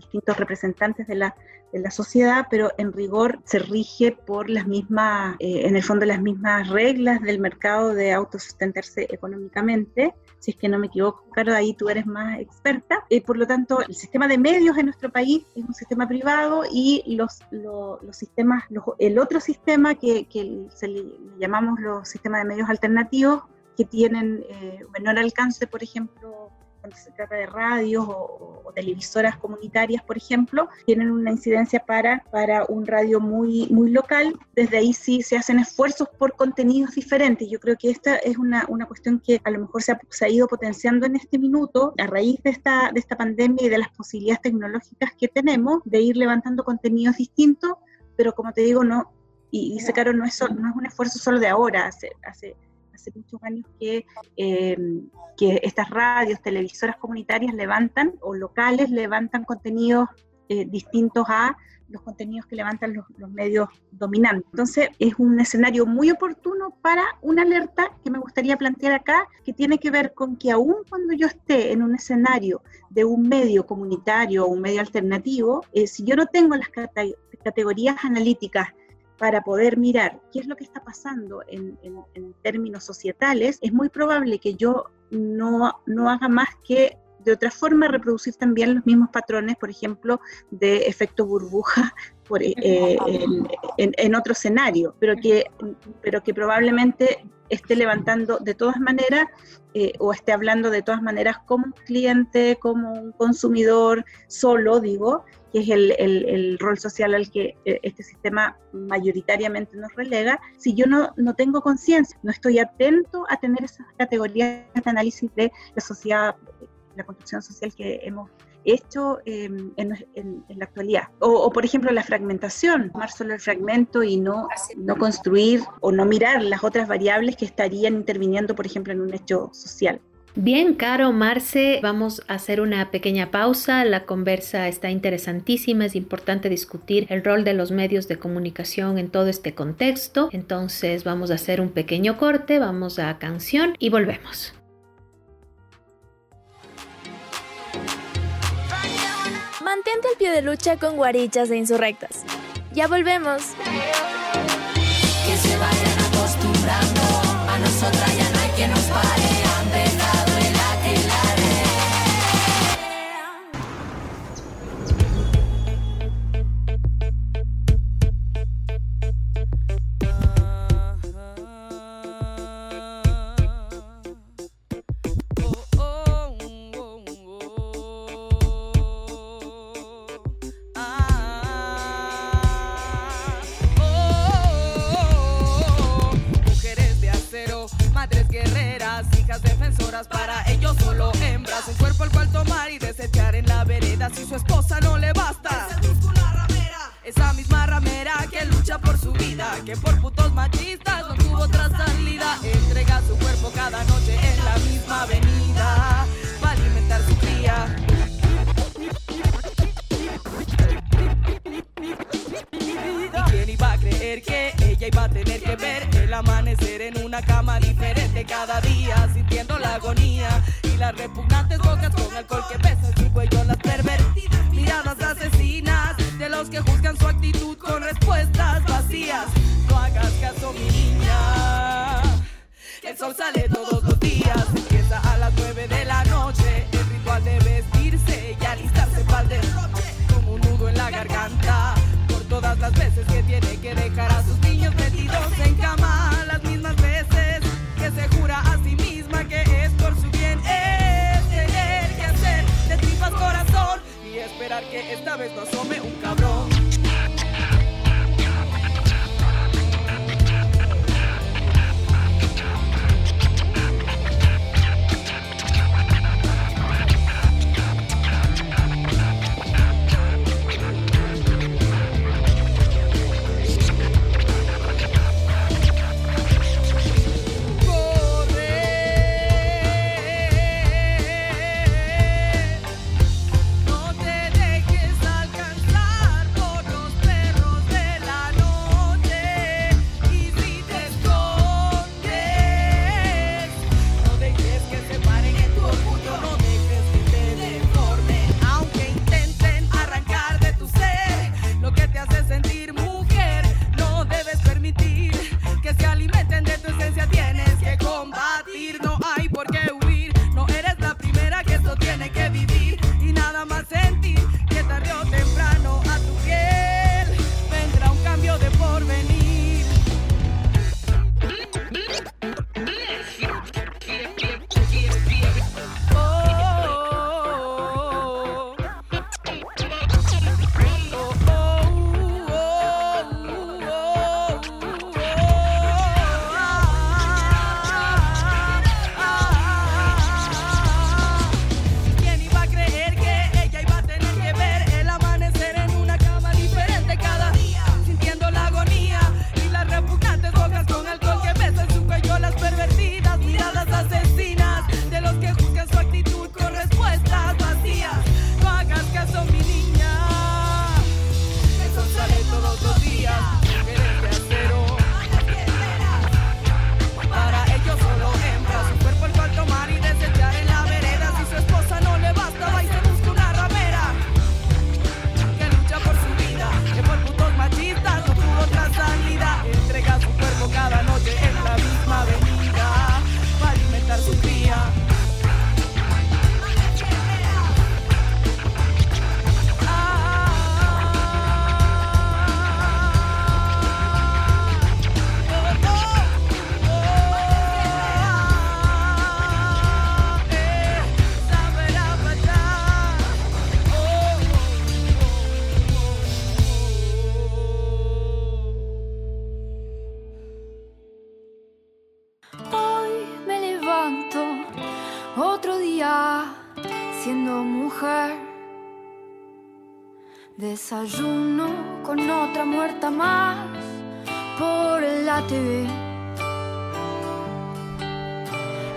distintos representantes de la, de la sociedad, pero en rigor se rige por las mismas, eh, en el fondo las mismas reglas del mercado de autosustentarse económicamente. Si es que no me equivoco, claro, ahí tú eres más experta. y por lo tanto, el sistema de medios en nuestro país es un sistema privado y los, los, sistemas, el otro sistema que, que se le, llamamos los sistemas de medios alternativos, que tienen eh, menor alcance, por ejemplo, cuando se trata de radios o, televisoras comunitarias, por ejemplo, tienen una incidencia para, para un radio muy, muy local. Desde ahí sí se hacen esfuerzos por contenidos diferentes. Yo creo que esta es una, una cuestión que a lo mejor se ha, se ha, ido potenciando en este minuto a raíz de esta, de esta pandemia y de las posibilidades tecnológicas que tenemos de ir levantando contenidos distintos, pero como te digo, no, y dice Caro, no es, no es un esfuerzo solo de ahora, hace, hace hace muchos años que, eh, que estas radios, televisoras comunitarias levantan o locales levantan contenidos eh, distintos a los contenidos que levantan los, los, medios dominantes. Entonces es un escenario muy oportuno para una alerta que me gustaría plantear acá, que tiene que ver con que aún cuando yo esté en un escenario de un medio comunitario o un medio alternativo, eh, si yo no tengo las categorías analíticas para poder mirar qué es lo que está pasando en, términos societales, es muy probable que yo no, no haga más que de otra forma reproducir también los mismos patrones, por ejemplo, de efecto burbuja eh, en, otro escenario, pero que, pero que probablemente esté levantando de todas maneras eh, o esté hablando de todas maneras como un cliente, como un consumidor solo, digo, que es el, el, rol social al que eh, este sistema mayoritariamente nos relega, si yo no, no tengo conciencia, no estoy atento a tener esas categorías de análisis de la sociedad, la construcción social que hemos hecho em, en, en, la actualidad. O, por ejemplo, la fragmentación, tomar solo el fragmento y no, no construir o no mirar las otras variables que estarían interviniendo, por ejemplo, en un hecho social. Bien, Caro, Marce, vamos a hacer una pequeña pausa. La conversa está interesantísima. Es importante discutir el rol de los medios de comunicación en todo este contexto. Entonces vamos a hacer un pequeño corte, vamos a canción y volvemos. Mantente al pie de lucha con guarichas e insurrectas. Ya volvemos. desayuno con otra muerta más por la TV.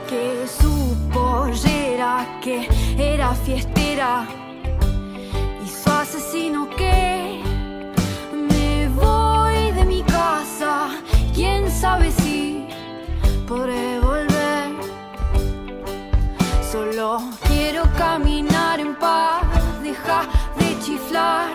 Que su pollera que era fiestera y su asesino que me voy de mi casa, quién sabe si podré volver. Solo quiero caminar en paz, deja de chiflar.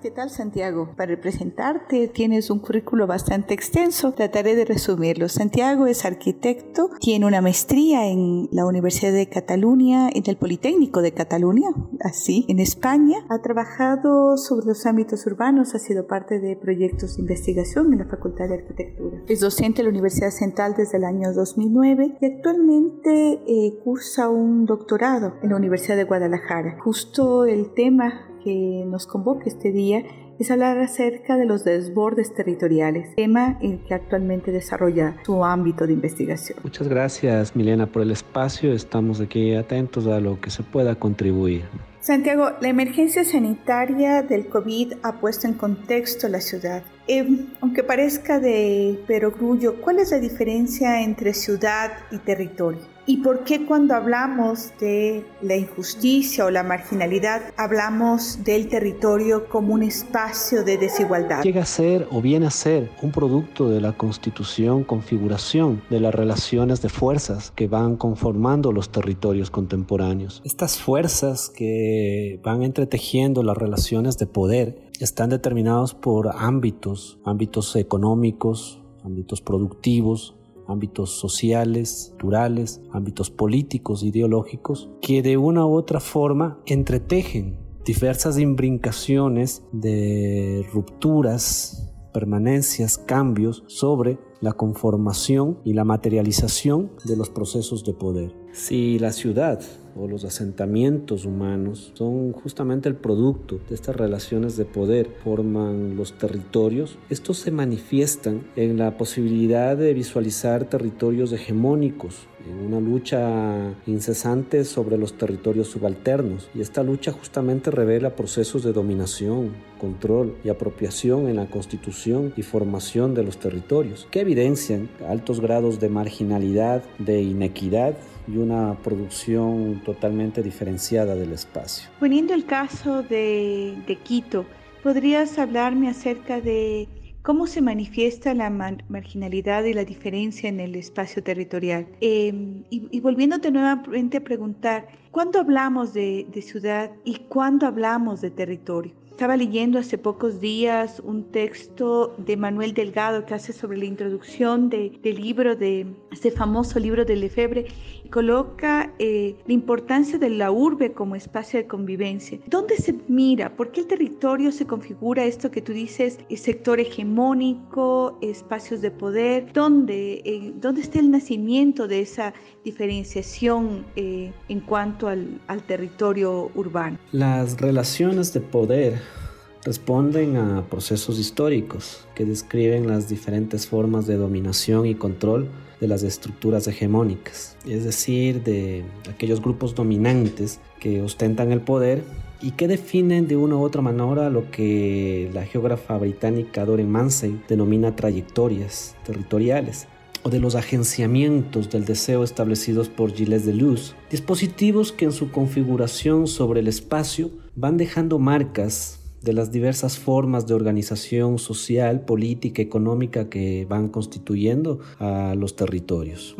¿Qué tal Santiago? Para presentarte tienes un currículo bastante extenso, trataré de resumirlo. Santiago es arquitecto, tiene una maestría en la Universidad de Cataluña, en el Politécnico de Cataluña, así, en España. Ha trabajado sobre los ámbitos urbanos, ha sido parte de proyectos de investigación en la Facultad de Arquitectura. Es docente en la Universidad Central desde el año 2009 y actualmente eh, cursa un doctorado en la Universidad de Guadalajara. Justo el tema que nos convoca este día es hablar acerca de los desbordes territoriales, tema en que actualmente desarrolla su ámbito de investigación. Muchas gracias, Milena, por el espacio. Estamos aquí atentos a lo que se pueda contribuir. Santiago, la emergencia sanitaria del COVID ha puesto en contexto la ciudad. Eh, aunque parezca de perogrullo, ¿cuál es la diferencia entre ciudad y territorio? ¿Y por qué cuando hablamos de la injusticia o la marginalidad hablamos del territorio como un espacio de desigualdad? Llega a ser o viene a ser un producto de la constitución, configuración de las relaciones de fuerzas que van conformando los territorios contemporáneos. Estas fuerzas que van entretejiendo las relaciones de poder están determinados por ámbitos, ámbitos económicos, ámbitos productivos, ámbitos sociales, culturales, ámbitos políticos, ideológicos, que de una u otra forma entretejen diversas imbrincaciones de rupturas, permanencias, cambios sobre la conformación y la materialización de los procesos de poder. Si la ciudad o los asentamientos humanos son justamente el producto de estas relaciones de poder, forman los territorios, estos se manifiestan en la posibilidad de visualizar territorios hegemónicos, en una lucha incesante sobre los territorios subalternos. Y esta lucha justamente revela procesos de dominación, control y apropiación en la constitución y formación de los territorios, que evidencian altos grados de marginalidad, de inequidad y una producción totalmente diferenciada del espacio. Poniendo el caso de, Quito, ¿podrías hablarme acerca de cómo se manifiesta la mar marginalidad y la diferencia en el espacio territorial? Eh, y, y, volviéndote nuevamente a preguntar, ¿cuándo hablamos de, ciudad y cuándo hablamos de territorio? Estaba leyendo hace pocos días un texto de Manuel Delgado que hace sobre la introducción de, del libro, de este famoso libro de Lefebvre, coloca eh, la importancia de la urbe como espacio de convivencia. ¿Dónde se mira? ¿Por qué el territorio se configura esto que tú dices, el sector hegemónico, espacios de poder? ¿Dónde, eh, ¿dónde está el nacimiento de esa diferenciación eh, en cuanto al, al territorio urbano? Las relaciones de poder responden a procesos históricos que describen las diferentes formas de dominación y control de las estructuras hegemónicas, es decir, de aquellos grupos dominantes que ostentan el poder y que definen de una u otra manera lo que la geógrafa británica Doreen Mansey denomina trayectorias territoriales o de los agenciamientos del deseo establecidos por Gilles Deleuze, dispositivos que en su configuración sobre el espacio van dejando marcas de las diversas formas de organización social, política, económica que van constituyendo a los territorios.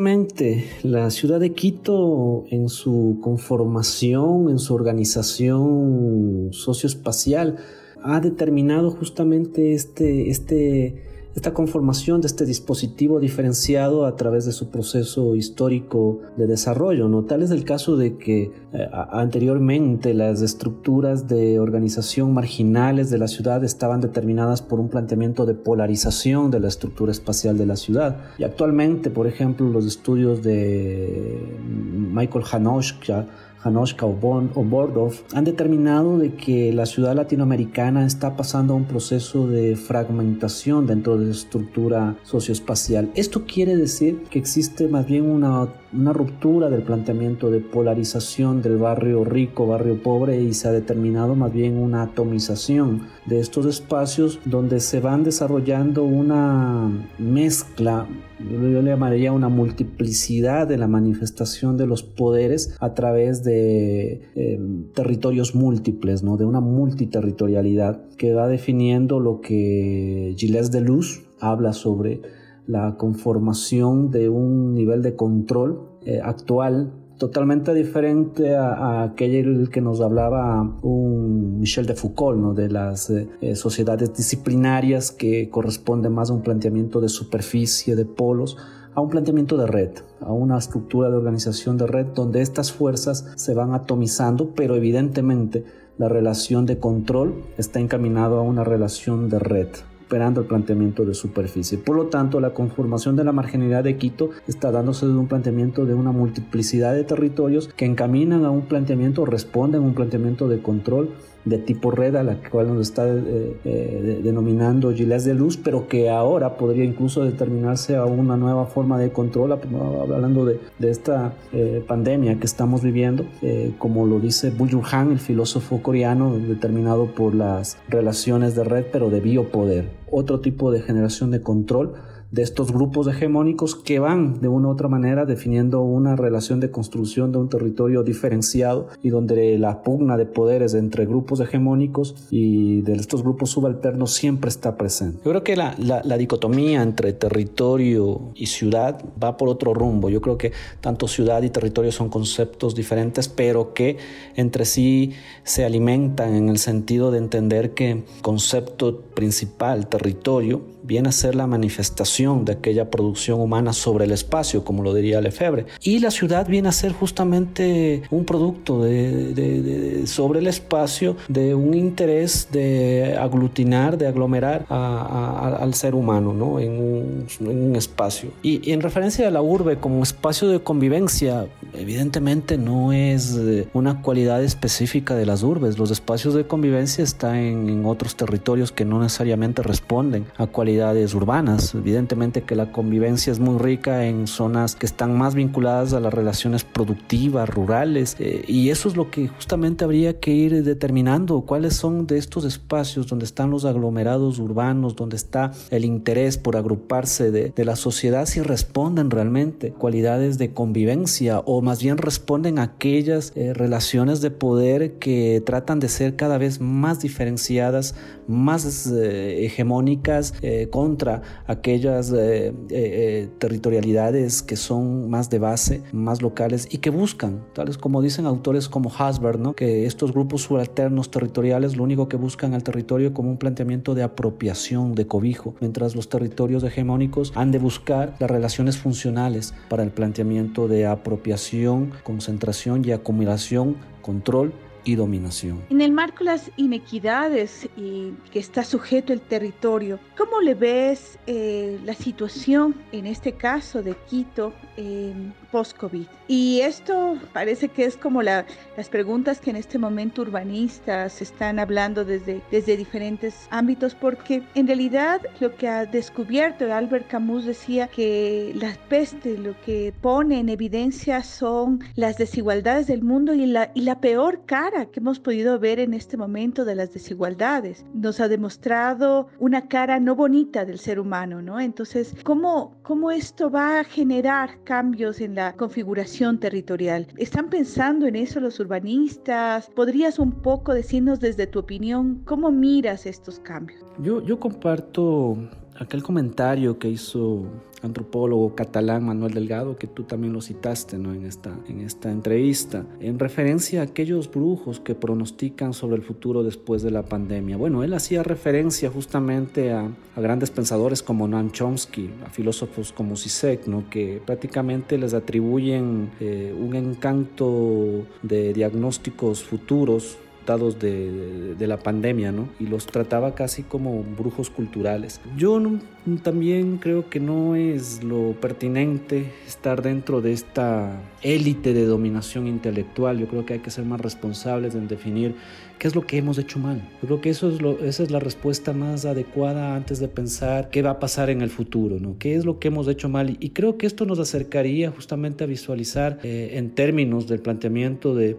La ciudad de Quito en su conformación, en su organización socioespacial, ha determinado justamente este, este esta conformación de este dispositivo diferenciado a través de su proceso histórico de desarrollo. ¿no? Tal es el caso de que eh, anteriormente las estructuras de organización marginales de la ciudad estaban determinadas por un planteamiento de polarización de la estructura espacial de la ciudad. Y actualmente, por ejemplo, los estudios de Michael Hanoshka Hanoshka o, Bordov han determinado de que la ciudad latinoamericana está pasando a un proceso de fragmentación dentro de su estructura socioespacial. Esto quiere decir que existe más bien una, una ruptura del planteamiento de polarización del barrio rico, barrio pobre y se ha determinado más bien una atomización de estos espacios donde se van desarrollando una mezcla yo le llamaría una multiplicidad de la manifestación de los poderes a través de em, territorios múltiples, ¿no? de una multiterritorialidad que va definiendo lo que Gilles Deleuze habla sobre la conformación de un nivel de control eh, actual totalmente diferente a, aquel que nos hablaba Michel de Foucault, de las eh, eh, sociedades disciplinarias que corresponden más a un planteamiento de superficie, de polos, a un planteamiento de red, a una estructura de organización de red donde estas fuerzas se van atomizando, pero evidentemente la relación de control está encaminado a una relación de red superando el planteamiento de superficie. Por lo tanto, la conformación de la marginalidad de Quito está dándose de un planteamiento de una multiplicidad de territorios que encaminan a un planteamiento, responden a un planteamiento de control de tipo red a la cual nos está eh, eh, denominando Gilles de Luz, pero que ahora podría incluso determinarse a una nueva forma de control, hablando de, esta eh, pandemia que estamos viviendo, como lo dice Bull Han, el filósofo coreano, determinado por las relaciones de red, pero de biopoder, otro tipo de generación de control de estos grupos hegemónicos que van de una u otra manera definiendo una relación de construcción de un territorio diferenciado y donde la pugna de poderes entre grupos hegemónicos y de estos grupos subalternos siempre está presente. Yo creo que la, la, dicotomía entre territorio y ciudad va por otro rumbo. Yo creo que tanto ciudad y territorio son conceptos diferentes, pero que entre sí se alimentan en el sentido de entender que concepto principal, territorio, viene a ser la manifestación de aquella producción humana sobre el espacio, como lo diría Lefebvre. Y la ciudad viene a ser justamente un producto de, sobre el espacio de un interés de aglutinar, de aglomerar al ser humano ¿no? en, un, espacio. Y, en referencia a la urbe como espacio de convivencia, evidentemente no es eh, una cualidad específica de las urbes. Los espacios de convivencia están en, en otros territorios que no necesariamente responden a cualidades urbanas. Evidentemente que la convivencia es muy rica en zonas que están más vinculadas a las relaciones productivas, rurales, eh, y eso es lo que justamente habría que ir determinando cuáles son de estos espacios donde están los aglomerados urbanos, donde está el interés por agruparse de, de la sociedad, si responden realmente cualidades de convivencia o más bien responden a aquellas eh, relaciones de poder que tratan de ser cada vez más diferenciadas, más eh, hegemónicas, contra aquellas eh, eh, territorialidades que son más de base, más locales y que buscan, tales como dicen autores como Hasberg, ¿no? que estos grupos subalternos territoriales lo único que buscan al territorio como un planteamiento de apropiación, de cobijo, mientras los territorios hegemónicos han de buscar las relaciones funcionales para el planteamiento de apropiación, concentración y acumulación, control y dominación. En el marco de las inequidades y que está sujeto el territorio, ¿cómo le ves eh, la situación en este caso de Quito eh, post-COVID? Y esto parece que es como las preguntas que en este momento urbanistas están hablando desde, desde diferentes ámbitos, porque en realidad lo que ha descubierto Albert Camus decía que la peste lo que pone en evidencia son las desigualdades del mundo y la, y la peor cara que hemos podido ver en este momento de las desigualdades. Nos ha demostrado una cara no bonita del ser humano, ¿no? Entonces, ¿cómo, cómo esto va a generar cambios en, la configuración territorial. ¿Están pensando en eso los urbanistas? ¿Podrías un poco decirnos desde tu opinión cómo miras estos cambios? Yo, yo comparto aquel comentario que hizo antropólogo catalán Manuel Delgado, que tú también lo citaste ¿no? en, esta, en esta entrevista, en referencia a aquellos brujos que pronostican sobre el futuro después de la pandemia. Bueno, él hacía referencia justamente a, a grandes pensadores como Noam Chomsky, a filósofos como Zizek, ¿no? que prácticamente les atribuyen eh, un encanto de diagnósticos futuros de, de, la pandemia, ¿no? Y los trataba casi como brujos culturales. Yo no, también creo que no es lo pertinente estar dentro de esta élite de dominación intelectual. Yo creo que hay que ser más responsables en definir qué es lo que hemos hecho mal. Yo creo que eso es lo, esa es la respuesta más adecuada antes de pensar qué va a pasar en el futuro, ¿no? ¿Qué es lo que hemos hecho mal? Y creo que esto nos acercaría justamente a visualizar eh, en términos del planteamiento de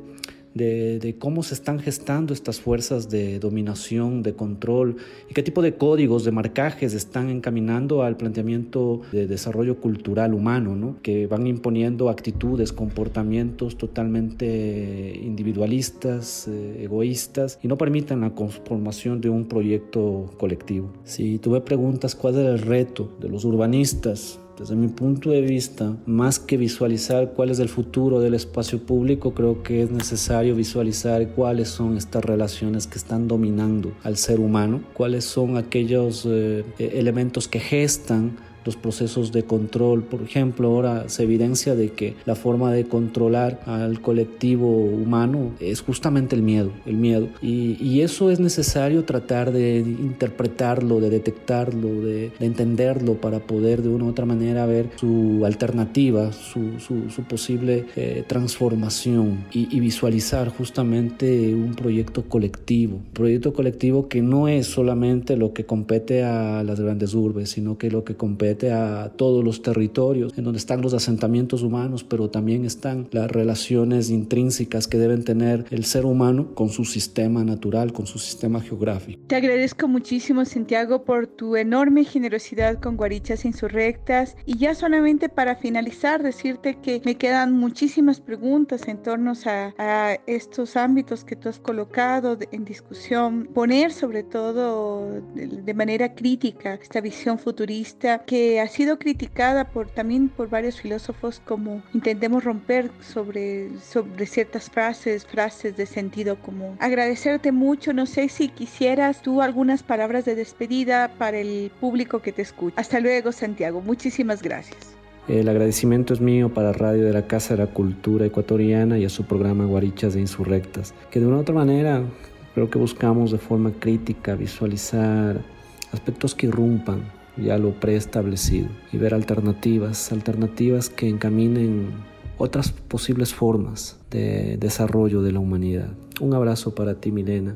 de, cómo se están gestando estas fuerzas de dominación, de control y qué tipo de códigos, de marcajes están encaminando al planteamiento de desarrollo cultural humano, ¿no? que van imponiendo actitudes, comportamientos totalmente individualistas, eh, egoístas y no permiten la conformación de un proyecto colectivo. Si tú preguntas cuál es el reto de los urbanistas, desde mi punto de vista, más que visualizar cuál es el futuro del espacio público, creo que es necesario visualizar cuáles son estas relaciones que están dominando al ser humano, cuáles son aquellos eh, elementos que gestan los procesos de control. Por ejemplo, ahora se evidencia de que la forma de controlar al colectivo humano es justamente el miedo, el miedo. Y, eso es necesario tratar de interpretarlo, de detectarlo, de, entenderlo para poder de una u otra manera ver su alternativa, su, posible eh, transformación y, visualizar justamente un proyecto colectivo. Proyecto colectivo que no es solamente lo que compete a las grandes urbes, sino que lo que compete a todos los territorios en donde están los asentamientos humanos, pero también están las relaciones intrínsecas que deben tener el ser humano con su sistema natural, con su sistema geográfico. Te agradezco muchísimo, Santiago, por tu enorme generosidad con Guarichas Insurrectas. Y ya solamente para finalizar, decirte que me quedan muchísimas preguntas en torno a, a estos ámbitos que tú has colocado en discusión, poner sobre todo de, de manera crítica esta visión futurista que ha sido criticada por, también por varios filósofos como intentemos romper sobre, sobre ciertas frases, frases de sentido común. Agradecerte mucho, no sé si quisieras tú algunas palabras de despedida para el público que te escucha. Hasta luego, Santiago. Muchísimas gracias. El agradecimiento es mío para Radio de la Casa de la Cultura Ecuatoriana y a su programa Guarichas de Insurrectas, que de una u otra manera creo que buscamos de forma crítica visualizar aspectos que irrumpan ya lo preestablecido y ver alternativas, alternativas que encaminen otras posibles formas de desarrollo de la humanidad. Un abrazo para ti, Milena.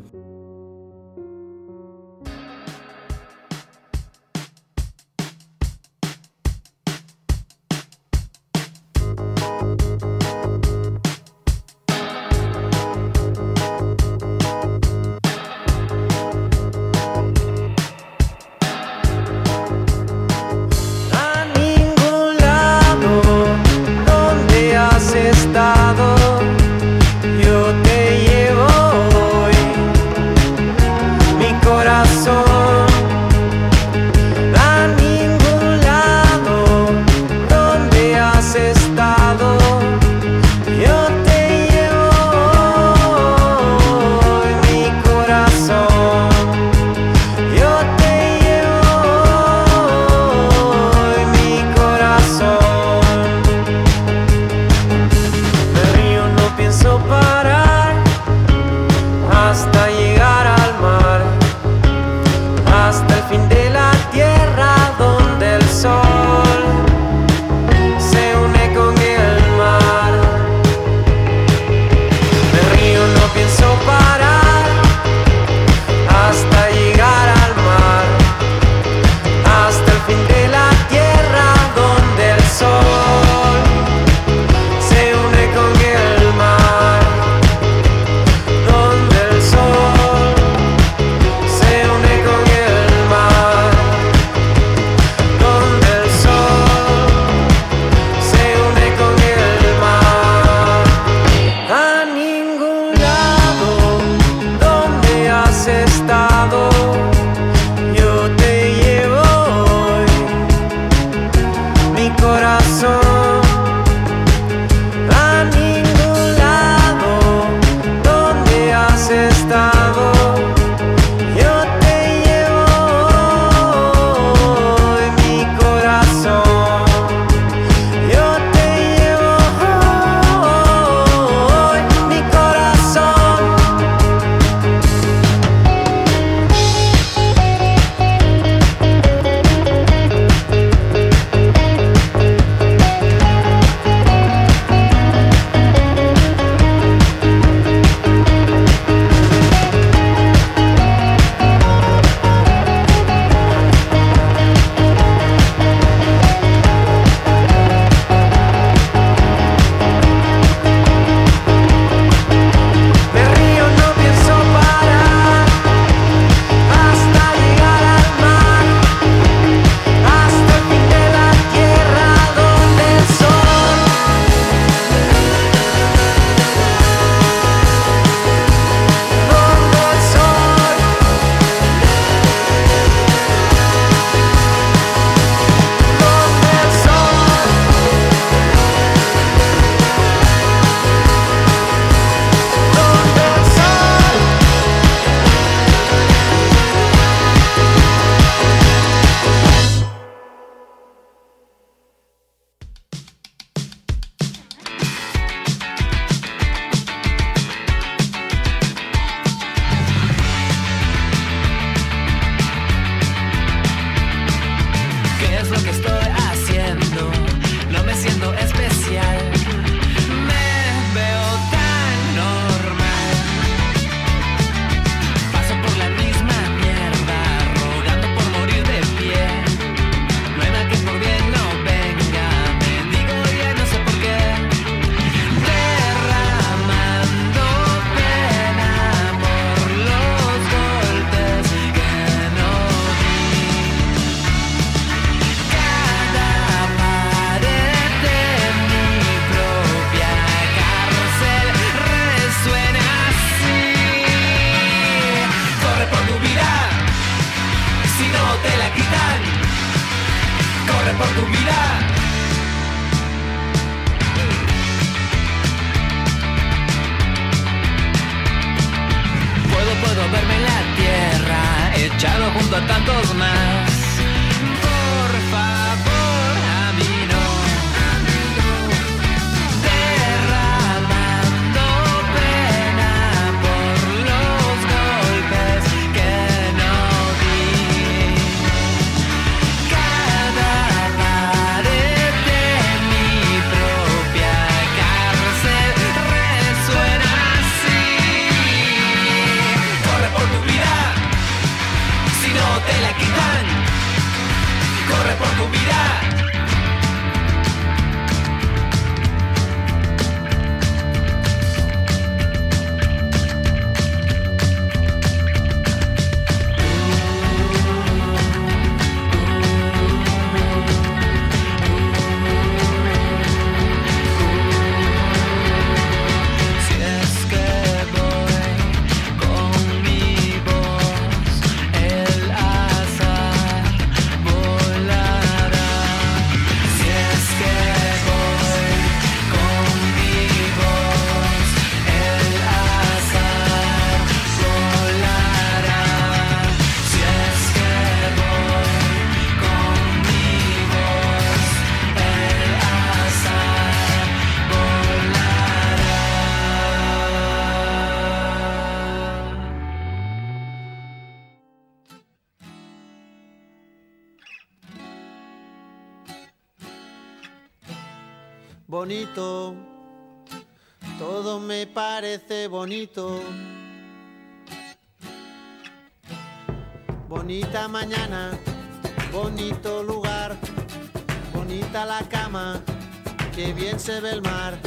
Se ve el mar.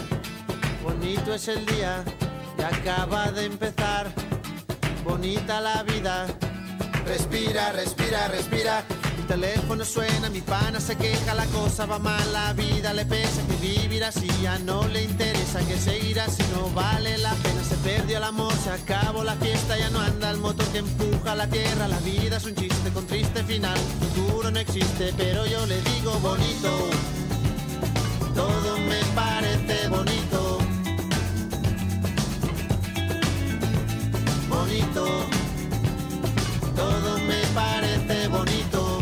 Bonito es el día que acaba de empezar, bonita la vida. Respira, respira, respira. Mi teléfono suena, mi pana se queja, la cosa va mal, la vida le pesa, que vivir así ya no le interesa, que seguir así no vale la pena. Se perdió el amor, se acabó la fiesta, ya no anda el motor que empuja la tierra. La vida es un chiste con triste final, futuro no existe, pero yo le digo bonito. Todo me parece bonito. Bonito todo me parece bonito.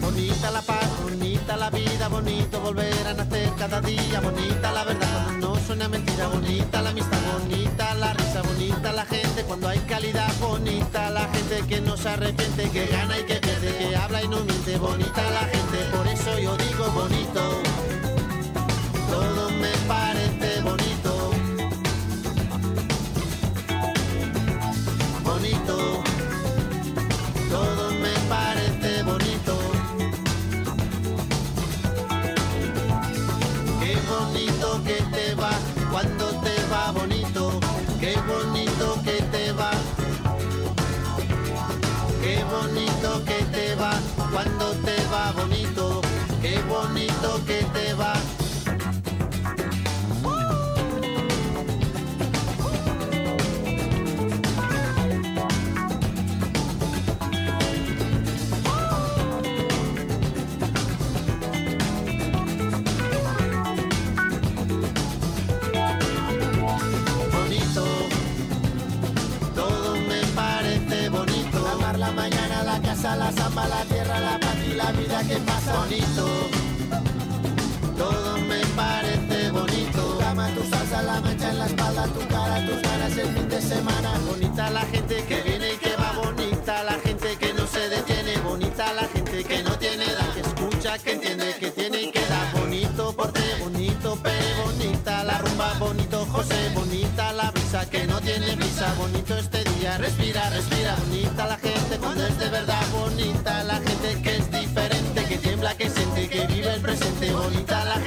Bonita la paz, bonita la vida, bonito volver a nacer cada día, bonita la verdad no suena mentira, bonita la amistad, bonita la risa, bonita la gente cuando hay calidad, bonita la gente que no se arrepiente, que gana y que pierde, que habla y no miente, bonita la gente, por eso yo digo bonito. La samba, la tierra, la paz y la vida que pasa bonito. Todo me parece bonito. Tu cama, tu salsa, la mancha en la espalda, tu cara, tus ganas el fin de semana. Bonita la gente que viene y que va bonita, la gente que no se detiene, bonita la gente que no tiene edad, que escucha, que entiende, que tiene y que da bonito porte, bonito pe, bonita la rumba, bonito José, bonita la brisa que no tiene prisa, bonito este respira, respira, bonita la gente cuando es de verdad, bonita la gente que es diferente, que tiembla, que siente, que vive el presente, bonita la gente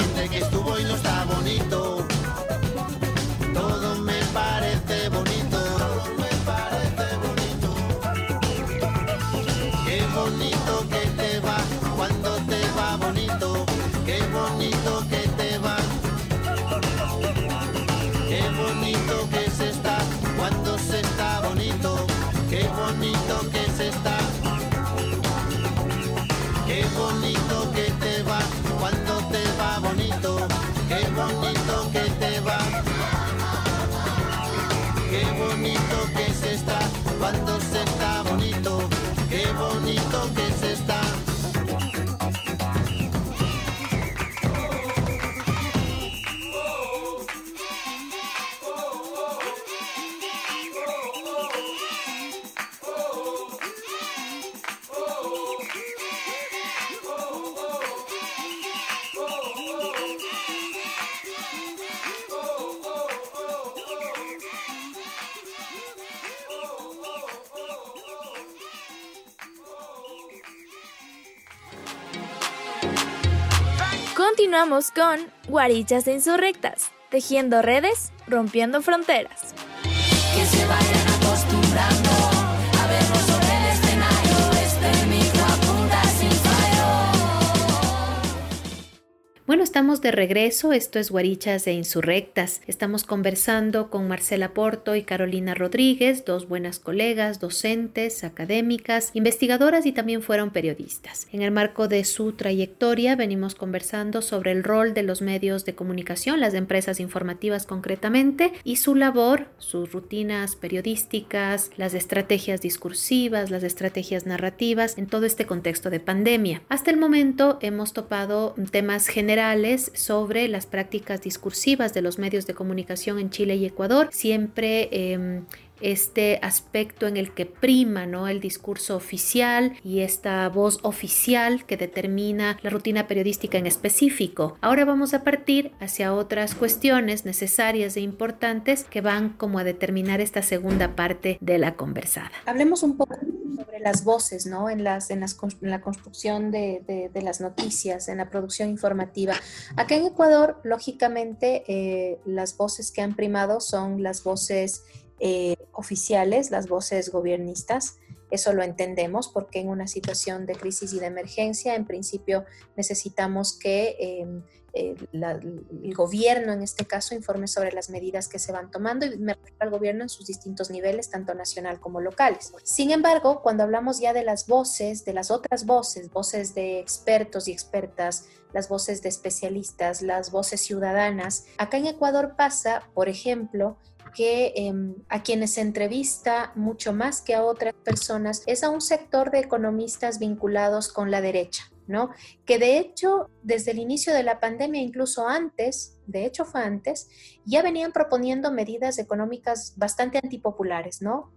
Continuamos con Guarichas Insurrectas, tejiendo redes, rompiendo fronteras. Bueno, estamos de regreso, esto es Guarichas e Insurrectas. Estamos conversando con Marcela Porto y Carolina Rodríguez, dos buenas colegas, docentes, académicas, investigadoras y también fueron periodistas. En el marco de su trayectoria venimos conversando sobre el rol de los medios de comunicación, las empresas informativas concretamente, y su labor, sus rutinas periodísticas, las estrategias discursivas, las estrategias narrativas en todo este contexto de pandemia. Hasta el momento hemos topado temas generales sobre las prácticas discursivas de los medios de comunicación en Chile y Ecuador, siempre eh, este aspecto en el que prima ¿no? el discurso oficial y esta voz oficial que determina la rutina periodística en específico. Ahora vamos a partir hacia otras cuestiones necesarias e importantes que van como a determinar esta segunda parte de la conversada. Hablemos un poco sobre las voces, ¿no? En, las, en, las, en la construcción de, de, las noticias, en la producción informativa. Acá en Ecuador, lógicamente, eh, las voces que han primado son las voces eh, oficiales, las voces gobiernistas. Eso lo entendemos porque en una situación de crisis y de emergencia, en principio necesitamos que eh, eh, el gobierno, en este caso, informe sobre las medidas que se van tomando y me refiero al gobierno en sus distintos niveles, tanto nacional como locales. Sin embargo, cuando hablamos ya de las voces, de las otras voces, voces de expertos y expertas, las voces de especialistas, las voces ciudadanas, acá en Ecuador pasa, por ejemplo, que eh, a quienes entrevista mucho más que a otras personas es a un sector de economistas vinculados con la derecha, ¿no? Que de hecho, desde el inicio de la pandemia, incluso antes, de hecho fue antes, ya venían proponiendo medidas económicas bastante antipopulares, ¿no?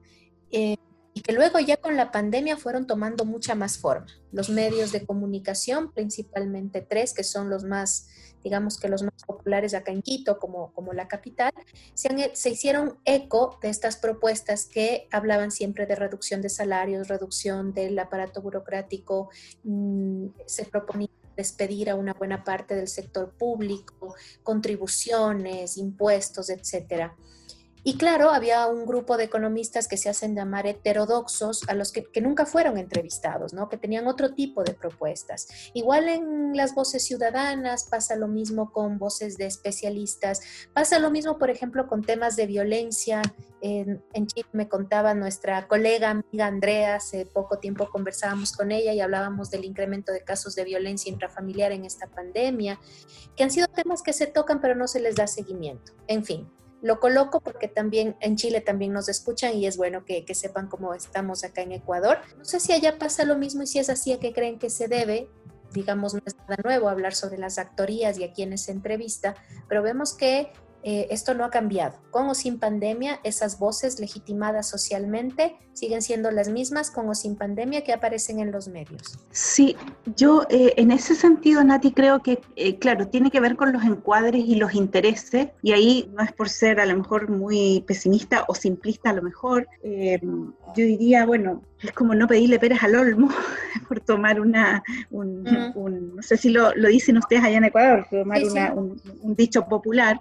Eh, y que luego ya con la pandemia fueron tomando mucha más forma. Los medios de comunicación, principalmente tres, que son los más, digamos que los más populares acá en Quito, como, como la capital, se, han, se hicieron eco de estas propuestas que hablaban siempre de reducción de salarios, reducción del aparato burocrático, mmm, se proponía despedir a una buena parte del sector público, contribuciones, impuestos, etcétera. Y claro, había un grupo de economistas que se hacen llamar heterodoxos, a los que, nunca fueron entrevistados, ¿no? que tenían otro tipo de propuestas. Igual en las voces ciudadanas pasa lo mismo con voces de especialistas, pasa lo mismo, por ejemplo, con temas de violencia. En, en Chile me contaba nuestra colega amiga Andrea, hace poco tiempo conversábamos con ella y hablábamos del incremento de casos de violencia intrafamiliar en esta pandemia, que han sido temas que se tocan pero no se les da seguimiento. En fin, lo coloco porque también en Chile también nos escuchan y es bueno que, que, sepan cómo estamos acá en Ecuador. No sé si allá pasa lo mismo y si es así, ¿a qué creen que se debe? Digamos, no es nada nuevo hablar sobre las actorías y a quienes se entrevista, pero vemos que eh, esto no ha cambiado. Con o sin pandemia, esas voces legitimadas socialmente siguen siendo las mismas con o sin pandemia que aparecen en los medios. Sí, yo eh, en ese sentido, Nati, creo que, eh, claro, tiene que ver con los encuadres y los intereses, y ahí no es por ser a lo mejor muy pesimista o simplista a lo mejor, yo diría, bueno, es como no pedirle peras al olmo por tomar una, un, uh -huh. un, no sé si lo, lo, dicen ustedes allá en Ecuador, tomar sí, una, sí. Un, un, dicho popular,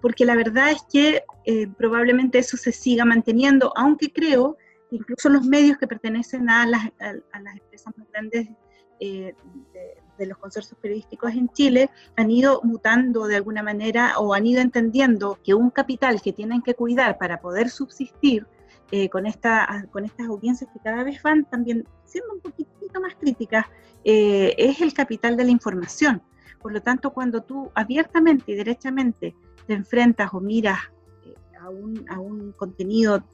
porque la verdad es que eh, probablemente eso se siga manteniendo, aunque creo que incluso los medios que pertenecen a las, a, a las empresas más grandes eh, de, de, los consorcios periodísticos en Chile han ido mutando de alguna manera o han ido entendiendo que un capital que tienen que cuidar para poder subsistir eh, con, esta, con estas audiencias que cada vez van también siendo un poquitito más críticas, eh, es el capital de la información. Por lo tanto, cuando tú abiertamente y derechamente te enfrentas o miras eh, a, un, a, un, contenido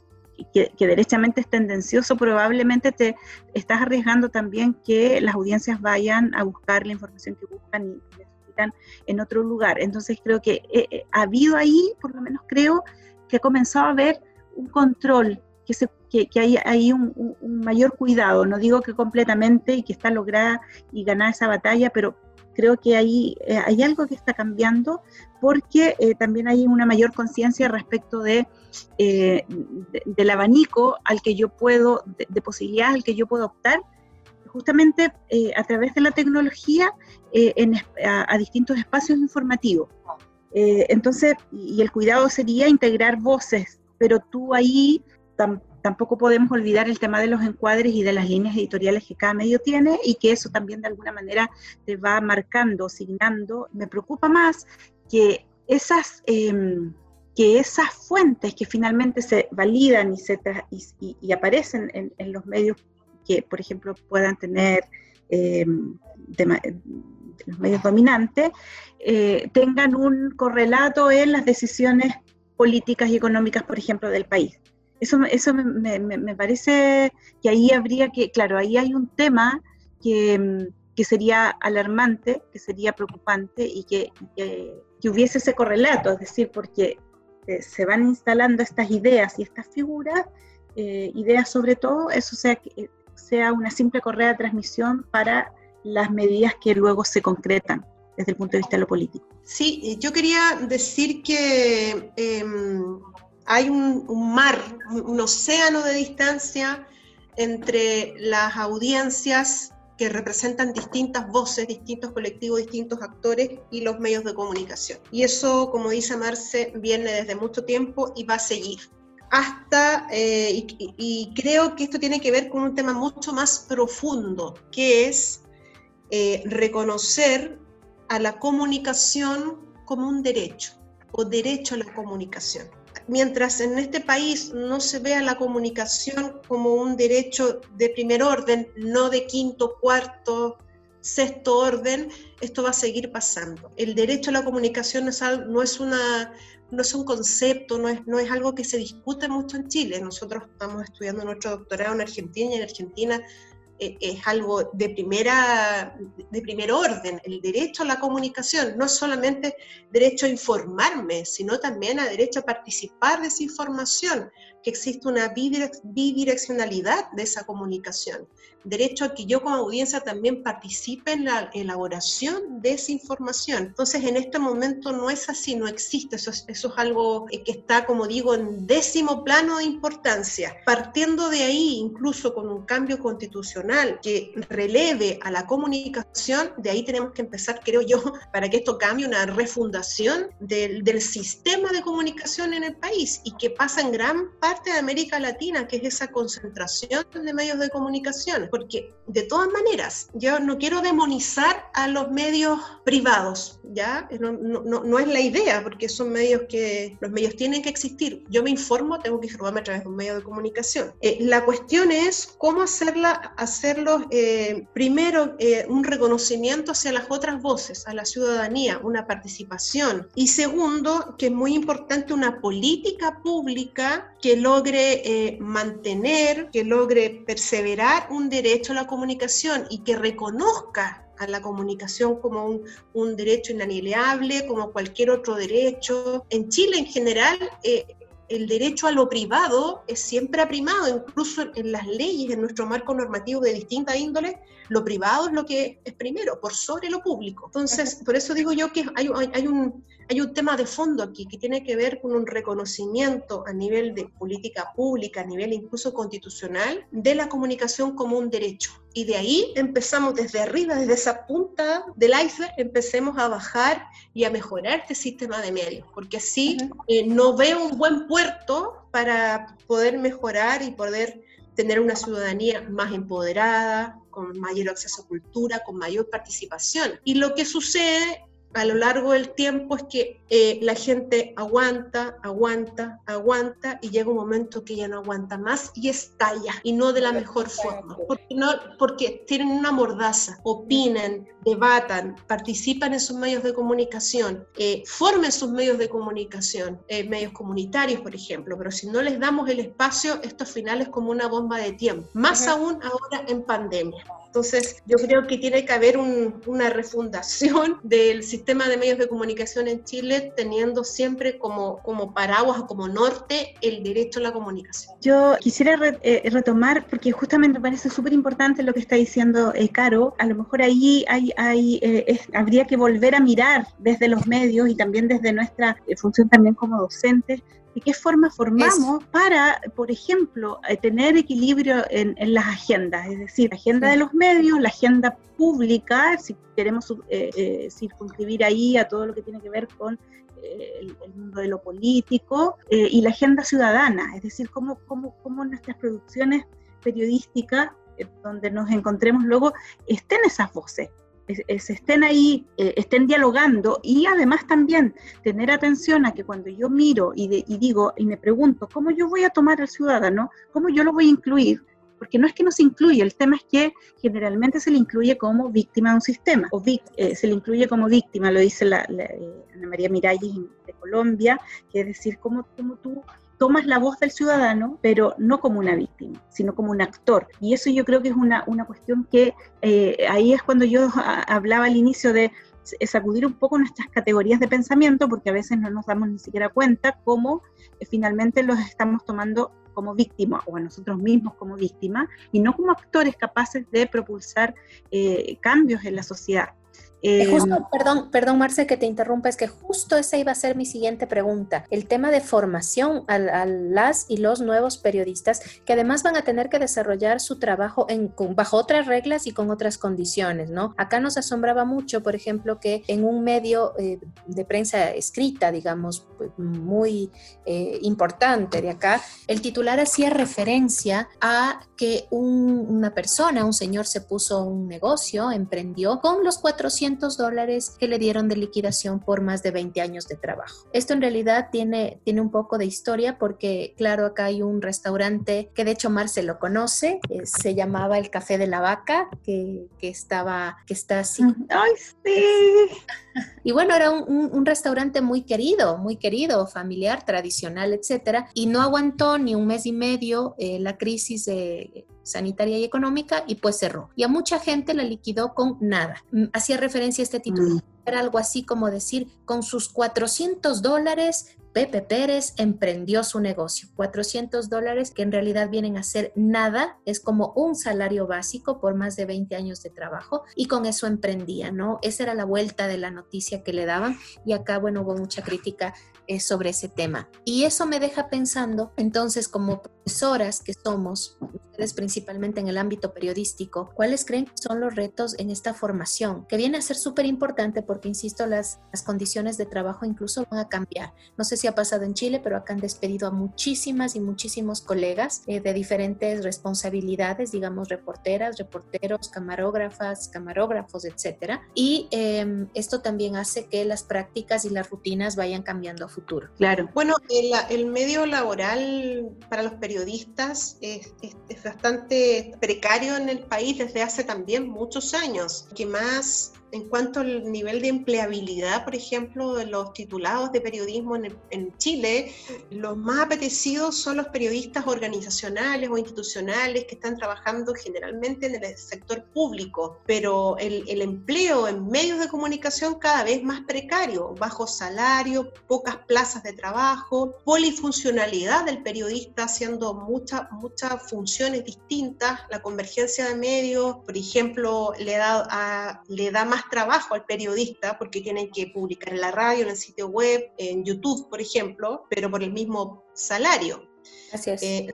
que, que, derechamente es tendencioso, probablemente te estás arriesgando también que las audiencias vayan a buscar la información que buscan y necesitan en otro lugar. Entonces creo que eh, ha habido ahí, por lo menos creo, que ha comenzado a haber un control que, se, que, que hay, hay un, un, mayor cuidado, no digo que completamente y que está lograda y ganada esa batalla, pero creo que hay, eh, hay algo que está cambiando porque eh, también hay una mayor conciencia respecto de, eh, de, del abanico al que yo puedo, de, de, posibilidades al que yo puedo optar justamente eh, a través de la tecnología en, a, distintos espacios informativos. entonces, y el cuidado sería integrar voces, pero tú ahí tampoco podemos olvidar el tema de los encuadres y de las líneas editoriales que cada medio tiene y que eso también de alguna manera te va marcando, signando. Me preocupa más que esas... Em, que esas fuentes que finalmente se validan y, se y, aparecen en, los medios que, por ejemplo, puedan tener em, los medios dominantes, eh, tengan un correlato en las decisiones políticas y económicas, por ejemplo, del país. Eso, eso me, me, parece que ahí habría que, claro, ahí hay un tema que, em, que sería alarmante, que sería preocupante y que, que, que, hubiese ese correlato, es decir, porque se van instalando estas ideas y estas figuras, eh, ideas sobre todo, eso sea, que sea una simple correa de transmisión para las medidas que luego se concretan desde el punto de vista de lo político. Sí, yo quería decir que em, hay un, mar, un océano de distancia entre las audiencias que representan distintas voces, distintos colectivos, distintos actores y los medios de comunicación. Y eso, como dice Marce, viene desde mucho tiempo y va a seguir. Hasta, eh, y, creo que esto tiene que ver con un tema mucho más profundo, que es eh, reconocer a la comunicación como un derecho o derecho a la comunicación mientras en este país no se vea la comunicación como un derecho de primer orden, no de quinto, cuarto, sexto orden, esto va a seguir pasando. El derecho a la comunicación no es, no es, no es un concepto, no es, no es algo que se discute mucho en Chile. Nosotros estamos estudiando nuestro doctorado en Argentina y en Argentina es algo de, primera, de primer orden. El derecho a la comunicación no solamente derecho a informarme, sino también a derecho a participar de esa información, que existe una bidireccionalidad de esa comunicación. Derecho a que yo como audiencia también participe en la elaboración de esa información. Entonces, en este momento no es así, no existe. Eso es, eso es algo eh, que está, como digo, en décimo plano de importancia. Partiendo de ahí, incluso con un cambio constitucional, que releve a la comunicación, de ahí tenemos que empezar, creo yo, para que esto cambie, una refundación del, del sistema de comunicación en el país y que pasa en gran parte de América Latina, que es esa concentración de medios de comunicación. Porque de todas maneras, yo no quiero demonizar a los medios privados, ¿ya? No, no, no, es la idea, porque son medios que los medios tienen que existir. Yo me informo, tengo que informarme a través de un medio de comunicación. Eh, la cuestión es cómo hacerla, hacerlo eh, primero eh, un reconocimiento hacia las otras voces, a la ciudadanía, una participación. Y segundo, que es muy importante una política pública que logre eh, mantener, que logre perseverar un derecho a la comunicación y que reconozca a la comunicación como un, un, derecho inalienable, como cualquier otro derecho. En Chile en general, el derecho a lo privado es siempre primado, incluso en las leyes, en nuestro marco normativo de distinta índole, lo privado es lo que es primero, por sobre lo público. Entonces, por eso digo yo que hay, hay, un, hay un tema de fondo aquí que tiene que ver con un reconocimiento a nivel de política pública, a nivel incluso constitucional, de la comunicación como un derecho. Y de ahí empezamos desde arriba, desde esa punta del iceberg, empecemos a bajar y a mejorar este sistema de medios, porque así eh, no veo un buen puerto para poder mejorar y poder tener una ciudadanía más empoderada, con mayor acceso a cultura, con mayor participación. Y lo que sucede a lo largo del tiempo es que eh, la gente aguanta, aguanta, aguanta y llega un momento que ya no aguanta más y estalla y no de la mejor forma. Porque, no, porque tienen una mordaza, opinan, debatan, participan en sus medios de comunicación, eh, formen sus medios de comunicación, eh, medios comunitarios, por ejemplo, pero si no les damos el espacio, esto al final es como una bomba de tiempo, más aún ahora en pandemia. Entonces, yo creo que tiene que haber una refundación del sistema de medios de comunicación en Chile, teniendo siempre como, como paraguas o como norte el derecho a la comunicación. Yo quisiera eh, retomar, porque justamente me parece súper importante lo que está diciendo eh, Caro, a lo mejor ahí hay, hay, eh, habría que volver a mirar desde los medios y también desde nuestra función también como docentes, de qué forma formamos para, por ejemplo, eh, tener equilibrio en, las agendas, es decir, la agenda de los medios, la agenda pública, si queremos eh, eh, circunscribir ahí a todo lo que tiene que ver con el, mundo de lo político y la agenda ciudadana, es decir, cómo, cómo, cómo nuestras producciones periodísticas, donde nos encontremos luego, estén esas voces, estén ahí, eh, estén dialogando y además también tener atención a que cuando yo miro y, digo y me pregunto cómo yo voy a tomar al ciudadano, cómo yo lo voy a incluir, porque no es que no se incluye, el tema es que generalmente se le incluye como víctima de un sistema, o eh, se le incluye como víctima, lo dice la, eh, Ana María Miralles de Colombia, que es decir, cómo tú tomas la voz del ciudadano, pero no como una víctima, sino como un actor. Y eso yo creo que es una, una cuestión que eh, ahí es cuando yo hablaba al inicio de sacudir un poco nuestras categorías de pensamiento, porque a veces no nos damos ni siquiera cuenta cómo eh, finalmente los estamos tomando como víctima o a nosotros mismos como víctima y no como actores capaces de propulsar eh, cambios en la sociedad. Eh, justo, perdón, perdón Marce que te interrumpa, es que justo esa iba a ser mi siguiente pregunta, el tema de formación a, las y los nuevos periodistas que además van a tener que desarrollar su trabajo bajo otras reglas y con otras condiciones, ¿no? Acá nos asombraba mucho, por ejemplo, que en un medio eh, de prensa escrita, digamos, pues, muy eh, importante de acá, el titular hacía referencia a que una persona, un señor se puso un negocio, emprendió con los 400 dólares que le dieron de liquidación por más de 20 años de trabajo. Esto en realidad tiene, tiene un poco de historia porque, claro, acá hay un restaurante que de hecho Marce lo conoce, eh, se llamaba el Café de la Vaca, que, que estaba, que está así. ¡Ay, sí! Y bueno, era un, un, restaurante muy querido, muy querido, familiar, tradicional, etcétera, y no aguantó ni un mes y medio eh, la crisis de sanitaria y económica y pues cerró. Y a mucha gente la liquidó con nada. Mm, hacía referencia a este título. Mm. Era algo así como decir, con sus 400 dólares Pepe Pérez emprendió su negocio. 400 dólares que en realidad vienen a ser nada, es como un salario básico por más de 20 años de trabajo y con eso emprendía, ¿no? Esa era la vuelta de la noticia que le daban y acá, bueno, hubo mucha crítica eh, sobre ese tema. Y eso me deja pensando, entonces, como profesoras que somos, ustedes principalmente en el ámbito periodístico, ¿cuáles creen que son los retos en esta formación? Que viene a ser súper importante porque, insisto, las, las condiciones de trabajo incluso van a cambiar. No sé si ha pasado en Chile, pero acá han despedido a muchísimas y muchísimos colegas eh, de diferentes responsabilidades, digamos, reporteras, reporteros, camarógrafas, camarógrafos, etcétera. Y em, esto también hace que las prácticas y las rutinas vayan cambiando a futuro. Claro. Bueno, el, medio laboral para los periodistas es, bastante precario en el país desde hace también muchos años. que más en cuanto al nivel de empleabilidad, por ejemplo, de los titulados de periodismo en, Chile, los más apetecidos son los periodistas organizacionales o institucionales que están trabajando generalmente en el sector público, pero el, el empleo en medios de comunicación cada vez más precario, bajo salario, pocas plazas de trabajo, polifuncionalidad del periodista haciendo muchas muchas funciones distintas, la convergencia de medios, por ejemplo, le da, a, le da más trabajo al periodista porque tienen que publicar en la radio, en el sitio web, en YouTube, por ejemplo, pero por el mismo salario. Eh,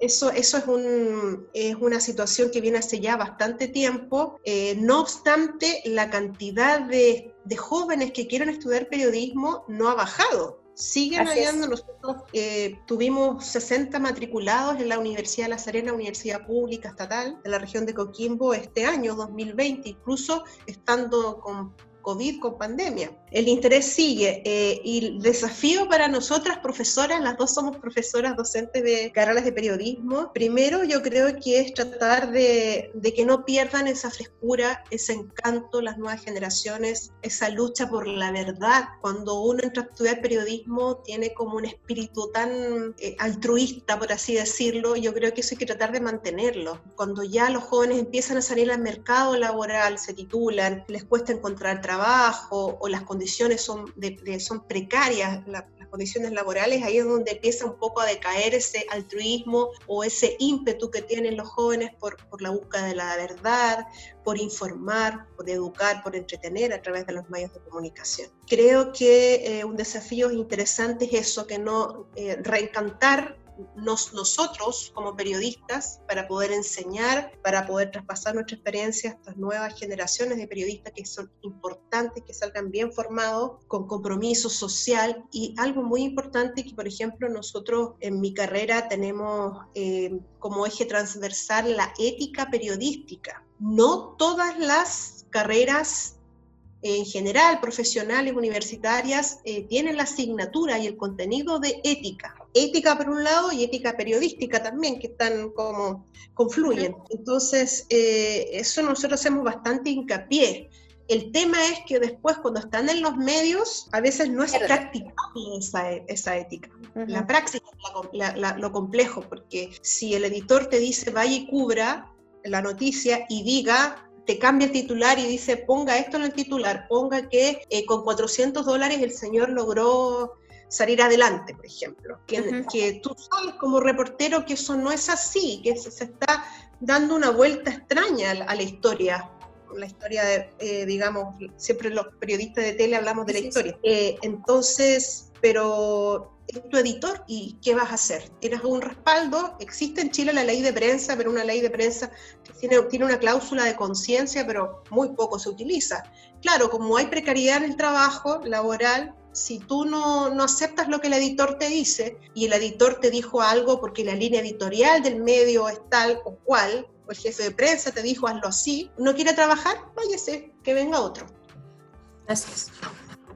eso, eso es, un, es, una situación que viene hace ya bastante tiempo. Eh, no obstante, la cantidad de, de, jóvenes que quieren estudiar periodismo no ha bajado. Siguen hallando, nosotros eh, tuvimos 60 matriculados en la Universidad de La Serena, Universidad Pública Estatal de la región de Coquimbo este año 2020, incluso estando con COVID, con pandemia. El interés sigue eh, y el desafío para nosotras, profesoras, las dos somos profesoras docentes de carreras de periodismo, primero yo creo que es tratar de, de que no pierdan esa frescura, ese encanto, las nuevas generaciones, esa lucha por la verdad. Cuando uno entra a estudiar periodismo tiene como un espíritu tan eh, altruista, por así decirlo, yo creo que eso hay que tratar de mantenerlo. Cuando ya los jóvenes empiezan a salir al mercado laboral, se titulan, les cuesta encontrar trabajo, trabajo o las condiciones son, precarias, las condiciones laborales, ahí es donde empieza un poco a decaer ese altruismo o ese ímpetu que tienen los jóvenes por, por la búsqueda de la verdad, por informar, por educar, por entretener a través de los medios de comunicación. Creo que eh, un desafío interesante es eso, que no eh, reencantar nosotros como periodistas para poder enseñar, para poder traspasar nuestra experiencia a estas nuevas generaciones de periodistas que son importantes, que salgan bien formados, con compromiso social y algo muy importante que, por ejemplo, nosotros en mi carrera tenemos eh, como eje transversal la ética periodística. No todas las carreras en general, profesionales, universitarias, eh, tienen la asignatura y el contenido de ética ética por un lado y ética periodística también, que están como confluyen. Entonces, eh, eso nosotros hacemos bastante hincapié. El tema es que después cuando están en los medios, a veces no es practicable esa, esa ética. La praxis es lo complejo, porque si el editor te dice vaya y cubra la noticia y diga te cambia el titular y dice ponga esto en el titular, ponga que eh, con 400 dólares el señor logró salir adelante, por ejemplo. Que, que, tú sabes como reportero que eso no es así, que se, está dando una vuelta extraña a, la historia. La historia, de, eh, digamos, siempre los periodistas de tele hablamos de la historia. Eh, entonces, pero es tu editor y ¿qué vas a hacer? ¿Tienes un respaldo? Existe en Chile la ley de prensa, pero una ley de prensa que tiene, tiene una cláusula de conciencia, pero muy poco se utiliza. Claro, como hay precariedad en el trabajo laboral, si tú no, no, aceptas lo que el editor te dice y el editor te dijo algo porque la línea editorial del medio es tal o cual, o el jefe de prensa te dijo hazlo así, no quiere trabajar, váyase, que venga otro. Gracias.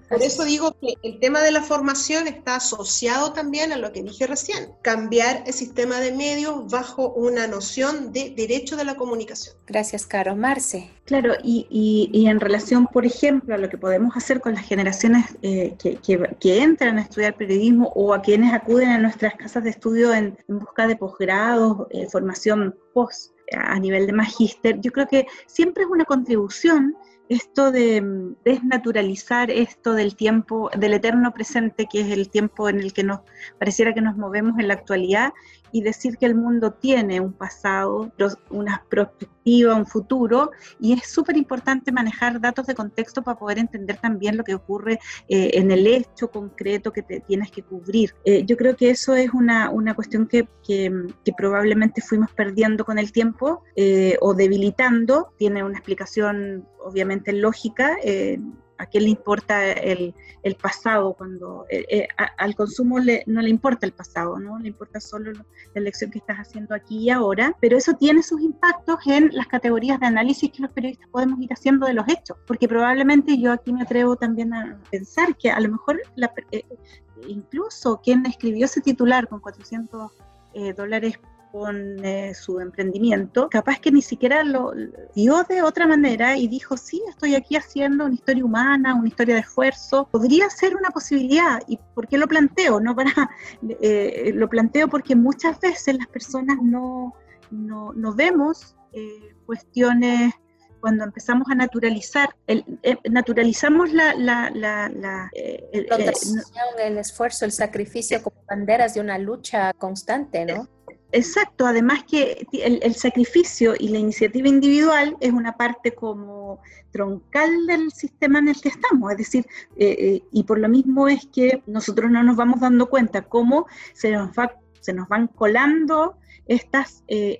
Por eso digo que el tema de la formación está asociado también a lo que dije recién, cambiar el sistema de medios bajo una noción de derecho de la comunicación. Gracias, Caro. Marce. Claro, y, y, en relación, por ejemplo, a lo que podemos hacer con las generaciones eh, que, que, entran a estudiar periodismo o a quienes acuden a nuestras casas de estudio en, busca de posgrados, eh, formación post a nivel de magíster, yo creo que siempre es una contribución esto de mm, desnaturalizar esto del tiempo, del eterno presente, que es el tiempo en el que nos pareciera que nos movemos en la actualidad, y decir que el mundo tiene un pasado, una perspectiva, un futuro, y es súper importante manejar datos de contexto para poder entender también lo que ocurre eh, en el hecho concreto que te tienes que cubrir. Eh, yo creo que eso es una, una cuestión que, que, probablemente fuimos perdiendo con el tiempo eh, o debilitando, tiene una explicación obviamente lógica a qué le importa el, el pasado cuando eh, eh, al consumo le, no le importa el pasado, ¿no? Le importa solo la elección que estás haciendo aquí y ahora, pero eso tiene sus impactos en las categorías de análisis que los periodistas podemos ir haciendo de los hechos, porque probablemente yo aquí me atrevo también a pensar que a lo mejor eh, incluso quien escribió ese titular con 400 dólares con eh, su emprendimiento, capaz que ni siquiera lo dio de otra manera y dijo, sí, estoy aquí haciendo una historia humana, una historia de esfuerzo, podría ser una posibilidad. ¿Y por qué lo planteo? No para, eh, lo planteo porque muchas veces las personas no, no, no vemos eh, cuestiones cuando empezamos a naturalizar, el, naturalizamos la, la, la, el, el, esfuerzo, el sacrificio como banderas de una lucha constante, ¿no? Exacto, además que el, sacrificio y la iniciativa individual es una parte como troncal del sistema en el que estamos, es decir, eh, eh, y por lo mismo es que nosotros no nos vamos dando cuenta cómo se nos, se nos van colando estas, eh,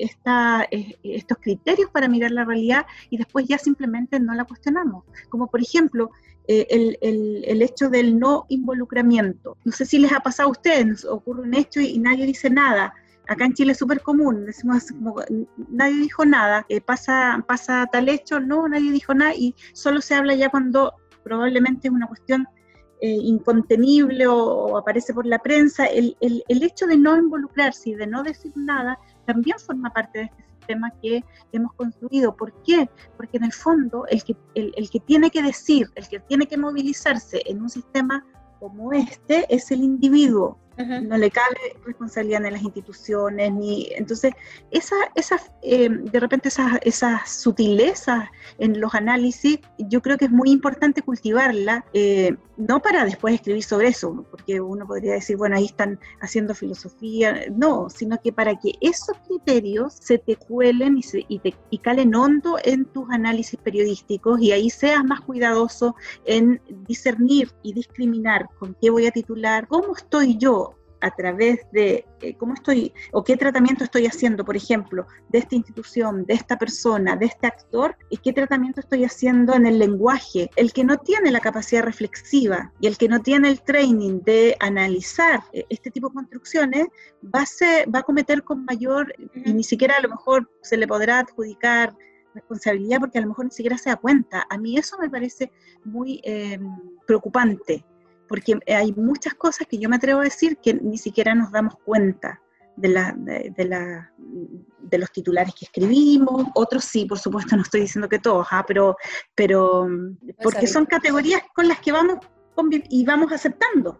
estos criterios para mirar la realidad y después ya simplemente no la cuestionamos. Como por ejemplo, el, el, el, hecho del no involucramiento. No sé si les ha pasado a ustedes, ocurre un hecho y nadie dice nada acá en Chile es súper común, decimos como, nadie dijo nada, eh, pasa, pasa tal hecho, no, nadie dijo nada y solo se habla ya cuando probablemente es una cuestión eh, incontenible o, aparece por la prensa. El, el, el, hecho de no involucrarse y de no decir nada también forma parte de este sistema que hemos construido. ¿Por qué? Porque en el fondo el que, el, el que tiene que decir, el que tiene que movilizarse en un sistema como este es el individuo, no le cabe responsabilidad en las instituciones, ni entonces esa, esas, eh, de repente esas, esas sutilezas en los análisis, yo creo que es muy importante cultivarla. Eh, no para después escribir sobre eso, porque uno podría decir, bueno, ahí están haciendo filosofía, no, sino que para que esos criterios se te cuelen y, se, y, te, y calen hondo en tus análisis periodísticos y ahí seas más cuidadoso en discernir y discriminar con qué voy a titular, cómo estoy yo a través de eh, cómo estoy o qué tratamiento estoy haciendo, por ejemplo, de esta institución, de esta persona, de este actor, y qué tratamiento estoy haciendo en el lenguaje. El que no tiene la capacidad reflexiva y el que no tiene el training de analizar eh, este tipo de construcciones, va a, ser, va a cometer con mayor, y ni siquiera a lo mejor se le podrá adjudicar responsabilidad porque a lo mejor ni siquiera se da cuenta. A mí eso me parece muy eh, preocupante porque hay muchas cosas que yo me atrevo a decir que ni siquiera nos damos cuenta de, la, de, la, de los titulares que escribimos, otros sí, por supuesto, no estoy diciendo que todos, ¿ah? pero, pero porque son categorías con las que vamos y vamos aceptando.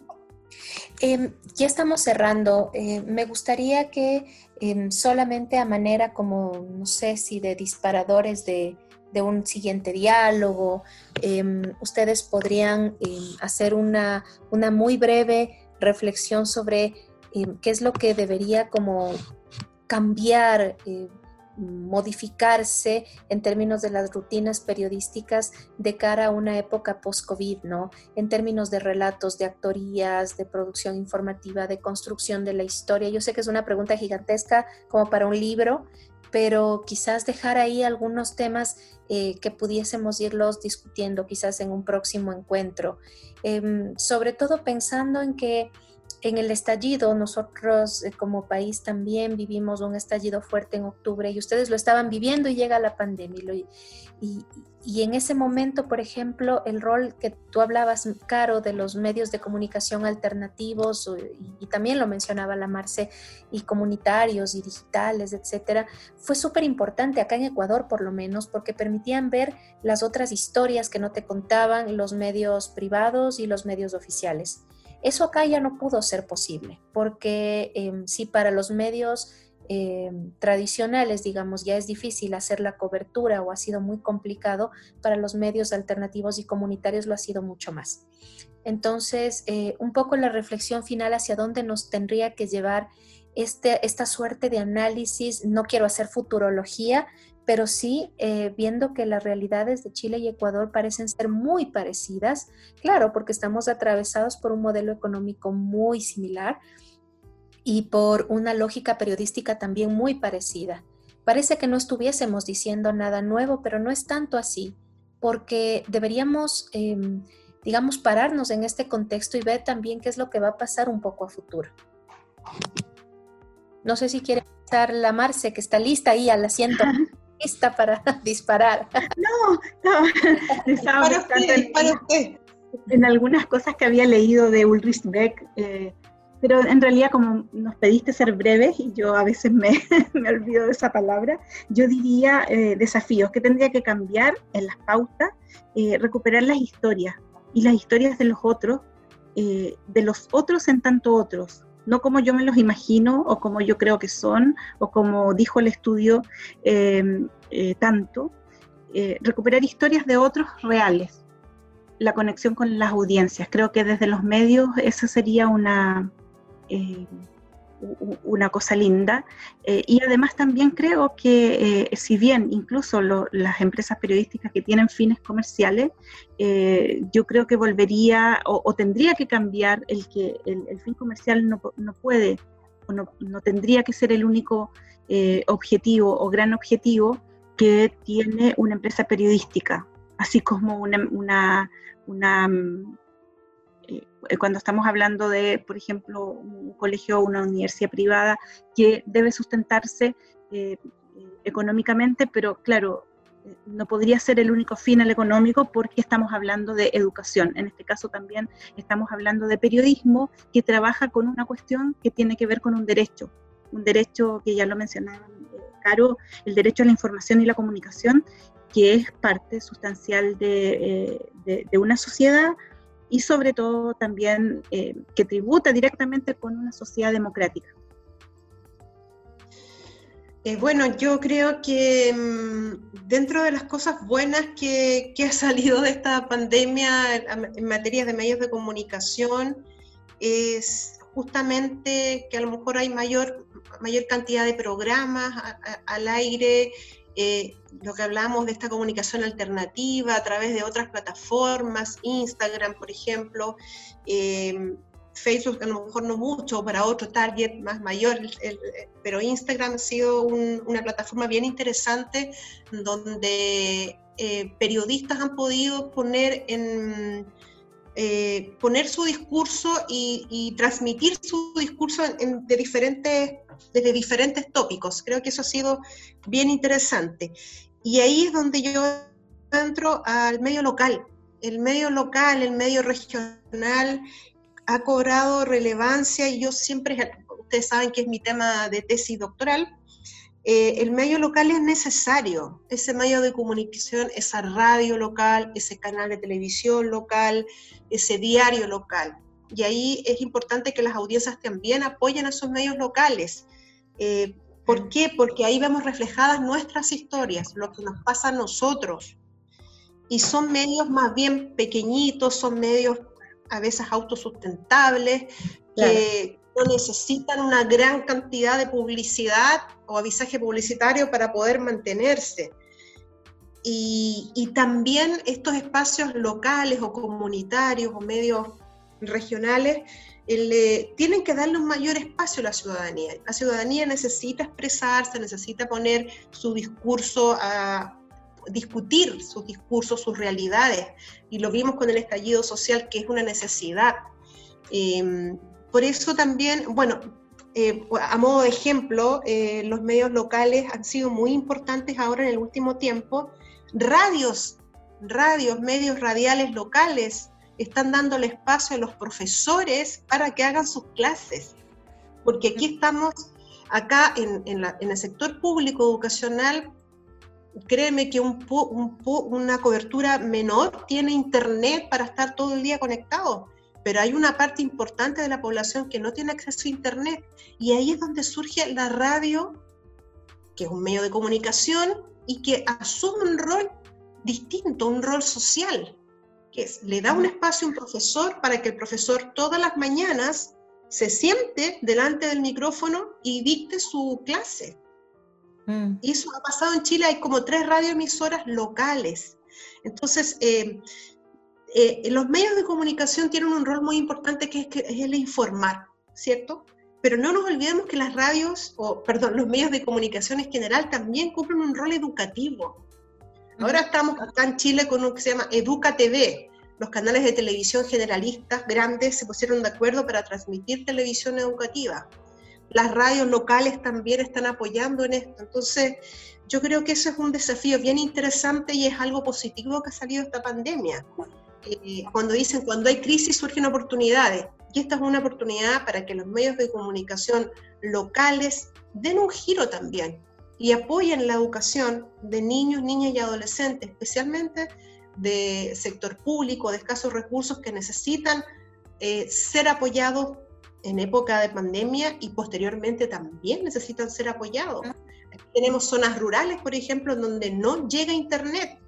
Eh, ya estamos cerrando. Eh, me gustaría que em, solamente a manera como, no sé si de disparadores de, de un siguiente diálogo. Em, ustedes podrían em, hacer una, una, muy breve reflexión sobre em, qué es lo que debería como cambiar, eh, modificarse en términos de las rutinas periodísticas de cara a una época post-COVID, ¿no? En términos de relatos, de actorías, de producción informativa, de construcción de la historia. Yo sé que es una pregunta gigantesca como para un libro, pero quizás dejar ahí algunos temas eh, que pudiésemos irlos discutiendo quizás en un próximo encuentro, em, sobre todo pensando en que en el estallido, nosotros eh, como país también vivimos un estallido fuerte en octubre y ustedes lo estaban viviendo y llega la pandemia. Y, y, en ese momento, por ejemplo, el rol que tú hablabas, Caro, de los medios de comunicación alternativos, y, también lo mencionaba la Marce, y comunitarios y digitales, etcétera, fue súper importante acá en Ecuador, por lo menos, porque permitían ver las otras historias que no te contaban los medios privados y los medios oficiales. Eso acá ya no pudo ser posible, porque em, si para los medios em, tradicionales, digamos, ya es difícil hacer la cobertura o ha sido muy complicado, para los medios alternativos y comunitarios lo ha sido mucho más. Entonces, eh, un poco la reflexión final hacia dónde nos tendría que llevar este, esta suerte de análisis, no quiero hacer futurología, pero sí eh, viendo que las realidades de Chile y Ecuador parecen ser muy parecidas, claro, porque estamos atravesados por un modelo económico muy similar y por una lógica periodística también muy parecida. Parece que no estuviésemos diciendo nada nuevo, pero no es tanto así, porque deberíamos, em, digamos, pararnos en este contexto y ver también qué es lo que va a pasar un poco a futuro. No sé si quiere estar la Marce, que está lista ahí al asiento. lista para disparar. No, no, para usted, para usted. En algunas cosas que había leído de Ulrich Beck, eh, pero en realidad como nos pediste ser breves y yo a veces me, me olvido de esa palabra, yo diría eh, desafíos que tendría que cambiar en las pautas, eh, recuperar las historias y las historias de los otros, de los otros en tanto otros, no como yo me los imagino o como yo creo que son o como dijo el estudio eh, eh, tanto, eh, recuperar historias de otros reales, la conexión con las audiencias. Creo que desde los medios esa sería una, una cosa linda. Eh, y además también creo que eh, si bien incluso las empresas periodísticas que tienen fines comerciales, eh, yo creo que volvería o, tendría que cambiar el que el, fin comercial no, no puede o no, no, tendría que ser el único objetivo o gran objetivo que tiene una empresa periodística, así como una, una, eh, cuando estamos hablando de, por ejemplo, un colegio o una universidad privada que debe sustentarse eh, económicamente, pero claro, eh, no podría ser el único fin el económico porque estamos hablando de educación. En este caso también estamos hablando de periodismo que trabaja con una cuestión que tiene que ver con un derecho, un derecho que ya lo mencionaba Caro, el derecho a la información y la comunicación, que es parte sustancial de, de una sociedad y sobre todo también eh, que tributa directamente con una sociedad democrática. Eh, bueno, yo creo que mm, dentro de las cosas buenas que, que, ha salido de esta pandemia en materia de medios de comunicación es justamente que a lo mejor hay mayor, mayor cantidad de programas al aire, eh, lo que hablamos de esta comunicación alternativa a través de otras plataformas, Instagram, por ejemplo, eh, Facebook a lo mejor no mucho, para otro target más mayor, pero Instagram ha sido una plataforma bien interesante donde eh, periodistas han podido poner en, eh, poner su discurso y, transmitir su discurso de diferentes, desde diferentes tópicos. Creo que eso ha sido bien interesante. Y ahí es donde yo entro al medio local. El medio local, el medio regional ha cobrado relevancia y yo siempre, ustedes saben que es mi tema de tesis doctoral, eh, el medio local es necesario, ese medio de comunicación, esa radio local, ese canal de televisión local, ese diario local. Y ahí es importante que las audiencias también apoyen a esos medios locales. Eh, ¿Por qué? Porque ahí vemos reflejadas nuestras historias, lo que nos pasa a nosotros. Y son medios más bien pequeñitos, son medios a veces autosustentables, que no necesitan una gran cantidad de publicidad o avisaje publicitario para poder mantenerse. Y, también estos espacios locales o comunitarios o medios regionales tienen que darle un mayor espacio a la ciudadanía. La ciudadanía necesita expresarse, necesita poner su discurso a discutir sus discursos, sus realidades. Y lo vimos con el estallido social, que es una necesidad. Eh, por eso también, bueno, eh, a modo de ejemplo, eh, los medios locales han sido muy importantes ahora en el último tiempo. Radios, radios, medios radiales locales están dándole espacio a los profesores para que hagan sus clases. Porque aquí estamos, acá en, el sector público educacional, créeme que una cobertura menor tiene internet para estar todo el día conectado pero hay una parte importante de la población que no tiene acceso a Internet y ahí es donde surge la radio, que es un medio de comunicación y que asume un rol distinto, un rol social, que es, le da un espacio a un profesor para que el profesor todas las mañanas se siente delante del micrófono y dicte su clase. Mm. Y eso ha pasado en Chile, hay como tres radioemisoras locales. Entonces, eh, eh, los medios de comunicación tienen un rol muy importante que es, que es el informar, ¿cierto? Pero no nos olvidemos que las radios, o perdón, los medios de comunicación en general también cumplen un rol educativo. Ahora estamos acá en Chile con lo que se llama Educa TV. Los canales de televisión generalistas grandes se pusieron de acuerdo para transmitir televisión educativa. Las radios locales también están apoyando en esto. Entonces, yo creo que eso es un desafío bien interesante y es algo positivo que ha salido esta pandemia. Eh, cuando dicen cuando hay crisis surgen oportunidades. Y esta es una oportunidad para que los medios de comunicación locales den un giro también y apoyen la educación de niños, niñas y adolescentes, especialmente de sector público, de escasos recursos que necesitan eh, ser apoyados en época de pandemia y posteriormente también necesitan ser apoyados. tenemos zonas rurales, por ejemplo, donde no llega Internet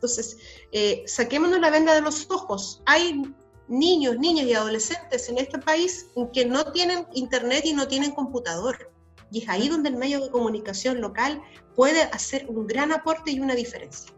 entonces, eh, saquémonos la venda de los ojos. Hay niños, niñas y adolescentes en este país que no tienen internet y no tienen computador. Y es ahí donde el medio de comunicación local puede hacer un gran aporte y una diferencia.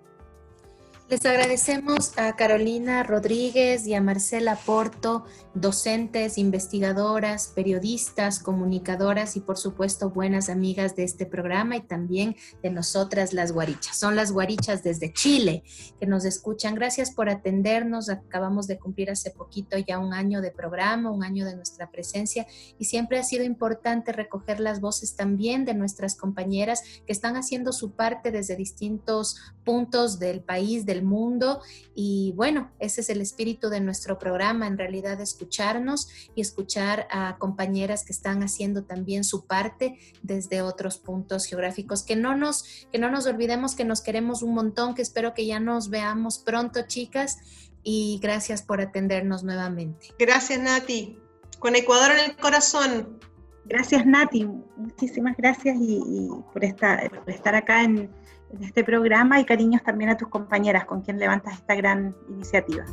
Les agradecemos a Carolina Rodríguez y a Marcela Porto, docentes, investigadoras, periodistas, comunicadoras y por supuesto buenas amigas de este programa y también de nosotras las guarichas. Son las guarichas desde Chile que nos escuchan. Gracias por atendernos. Acabamos de cumplir hace poquito ya un año de programa, un año de nuestra presencia y siempre ha sido importante recoger las voces también de nuestras compañeras que están haciendo su parte desde distintos puntos del país, del mundo. Y bueno, ese es el espíritu de nuestro programa, en realidad escucharnos y escuchar a compañeras que están haciendo también su parte desde otros puntos geográficos. Que no nos, que no nos olvidemos que nos queremos un montón, que espero que ya nos veamos pronto, chicas. Y gracias por atendernos nuevamente. Gracias, Nati. Con Ecuador en el corazón. Gracias Nati, muchísimas gracias y, por, estar acá en, en este programa y cariños también a tus compañeras con quien levantas esta gran iniciativa.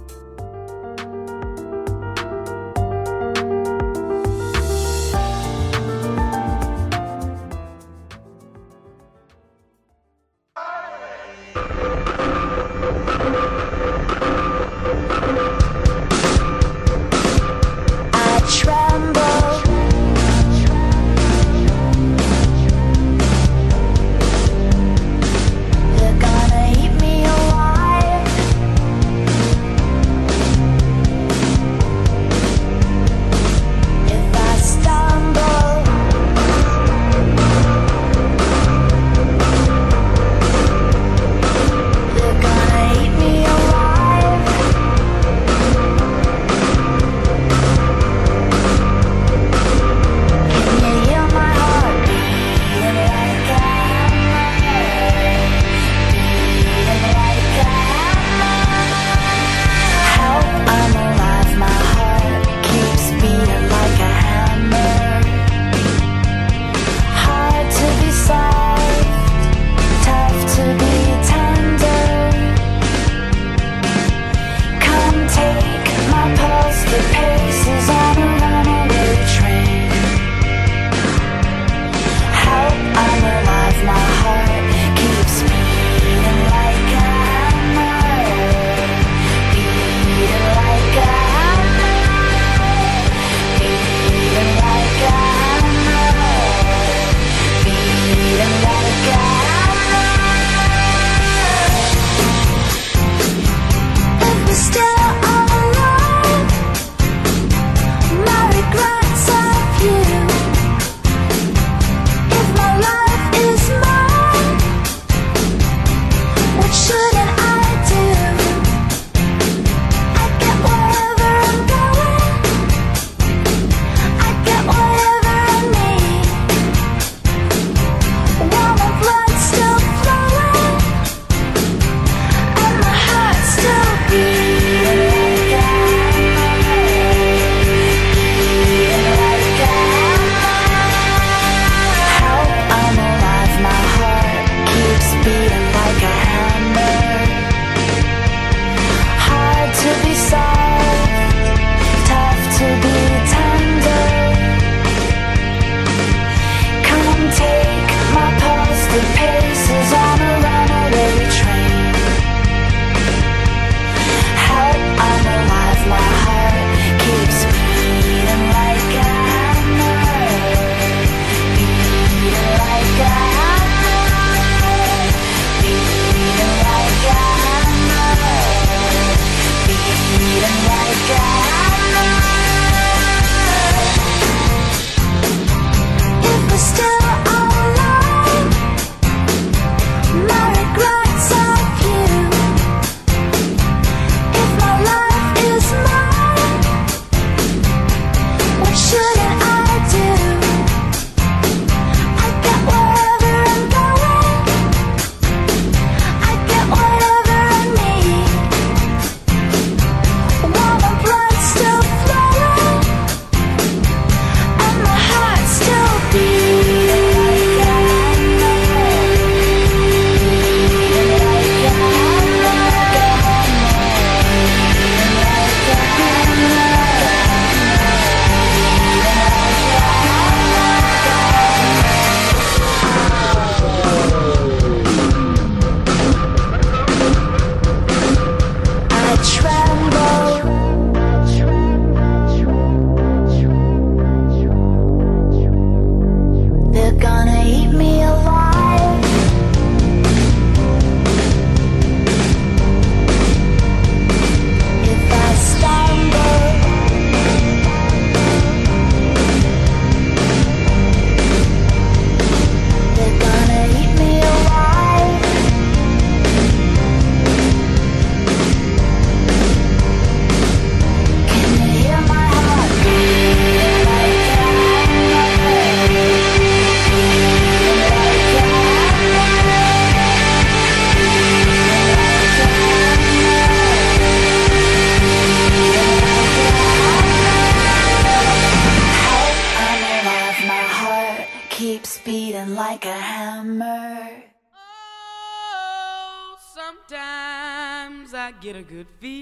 A good feeling,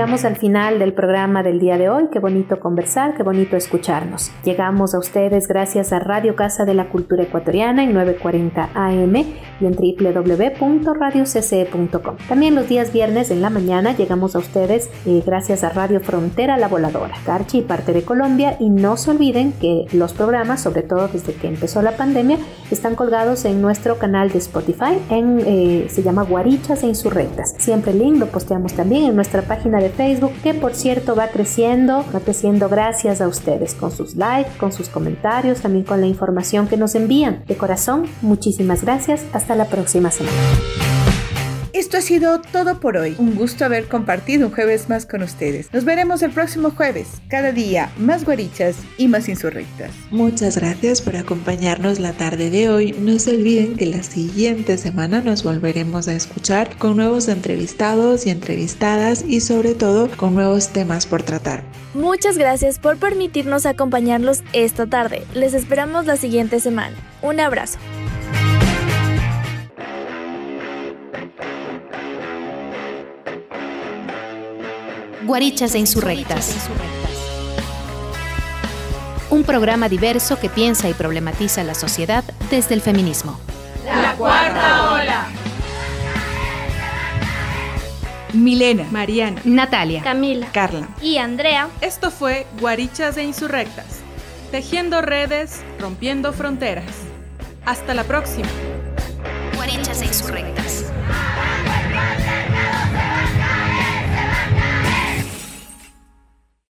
llegamos al final del programa del día de hoy. Qué bonito conversar, qué bonito escucharnos. Llegamos a ustedes gracias a Radio Casa de la Cultura Ecuatoriana en 940 AM y en www.radiocce.com. También los días viernes en la mañana llegamos a ustedes eh, gracias a Radio Frontera La Voladora, Carchi y parte de Colombia. Y no se olviden que los programas, sobre todo desde que empezó la pandemia, están colgados en nuestro canal de Spotify, eh, se llama Guarichas e Insurrectas. Siempre el link lo posteamos también en nuestra página de Facebook, que por cierto va creciendo, va creciendo gracias a ustedes, con sus likes, con sus comentarios, también con la información que nos envían. De corazón, muchísimas gracias. Hasta la próxima semana. Esto ha sido todo por hoy. Un gusto haber compartido un jueves más con ustedes. Nos veremos el próximo jueves. Cada día más guarichas y más insurrectas. Muchas gracias por acompañarnos la tarde de hoy. No se olviden que la siguiente semana nos volveremos a escuchar con nuevos entrevistados y entrevistadas y sobre todo con nuevos temas por tratar. Muchas gracias por permitirnos acompañarlos esta tarde. Les esperamos la siguiente semana. Un abrazo. Guarichas e Insurrectas. Un programa diverso que piensa y problematiza la sociedad desde el feminismo. La cuarta ola. Milena, Mariana, Natalia, Camila, Carla y Andrea. Esto fue Guarichas e Insurrectas. Tejiendo redes, rompiendo fronteras. Hasta la próxima. Guarichas e Insurrectas.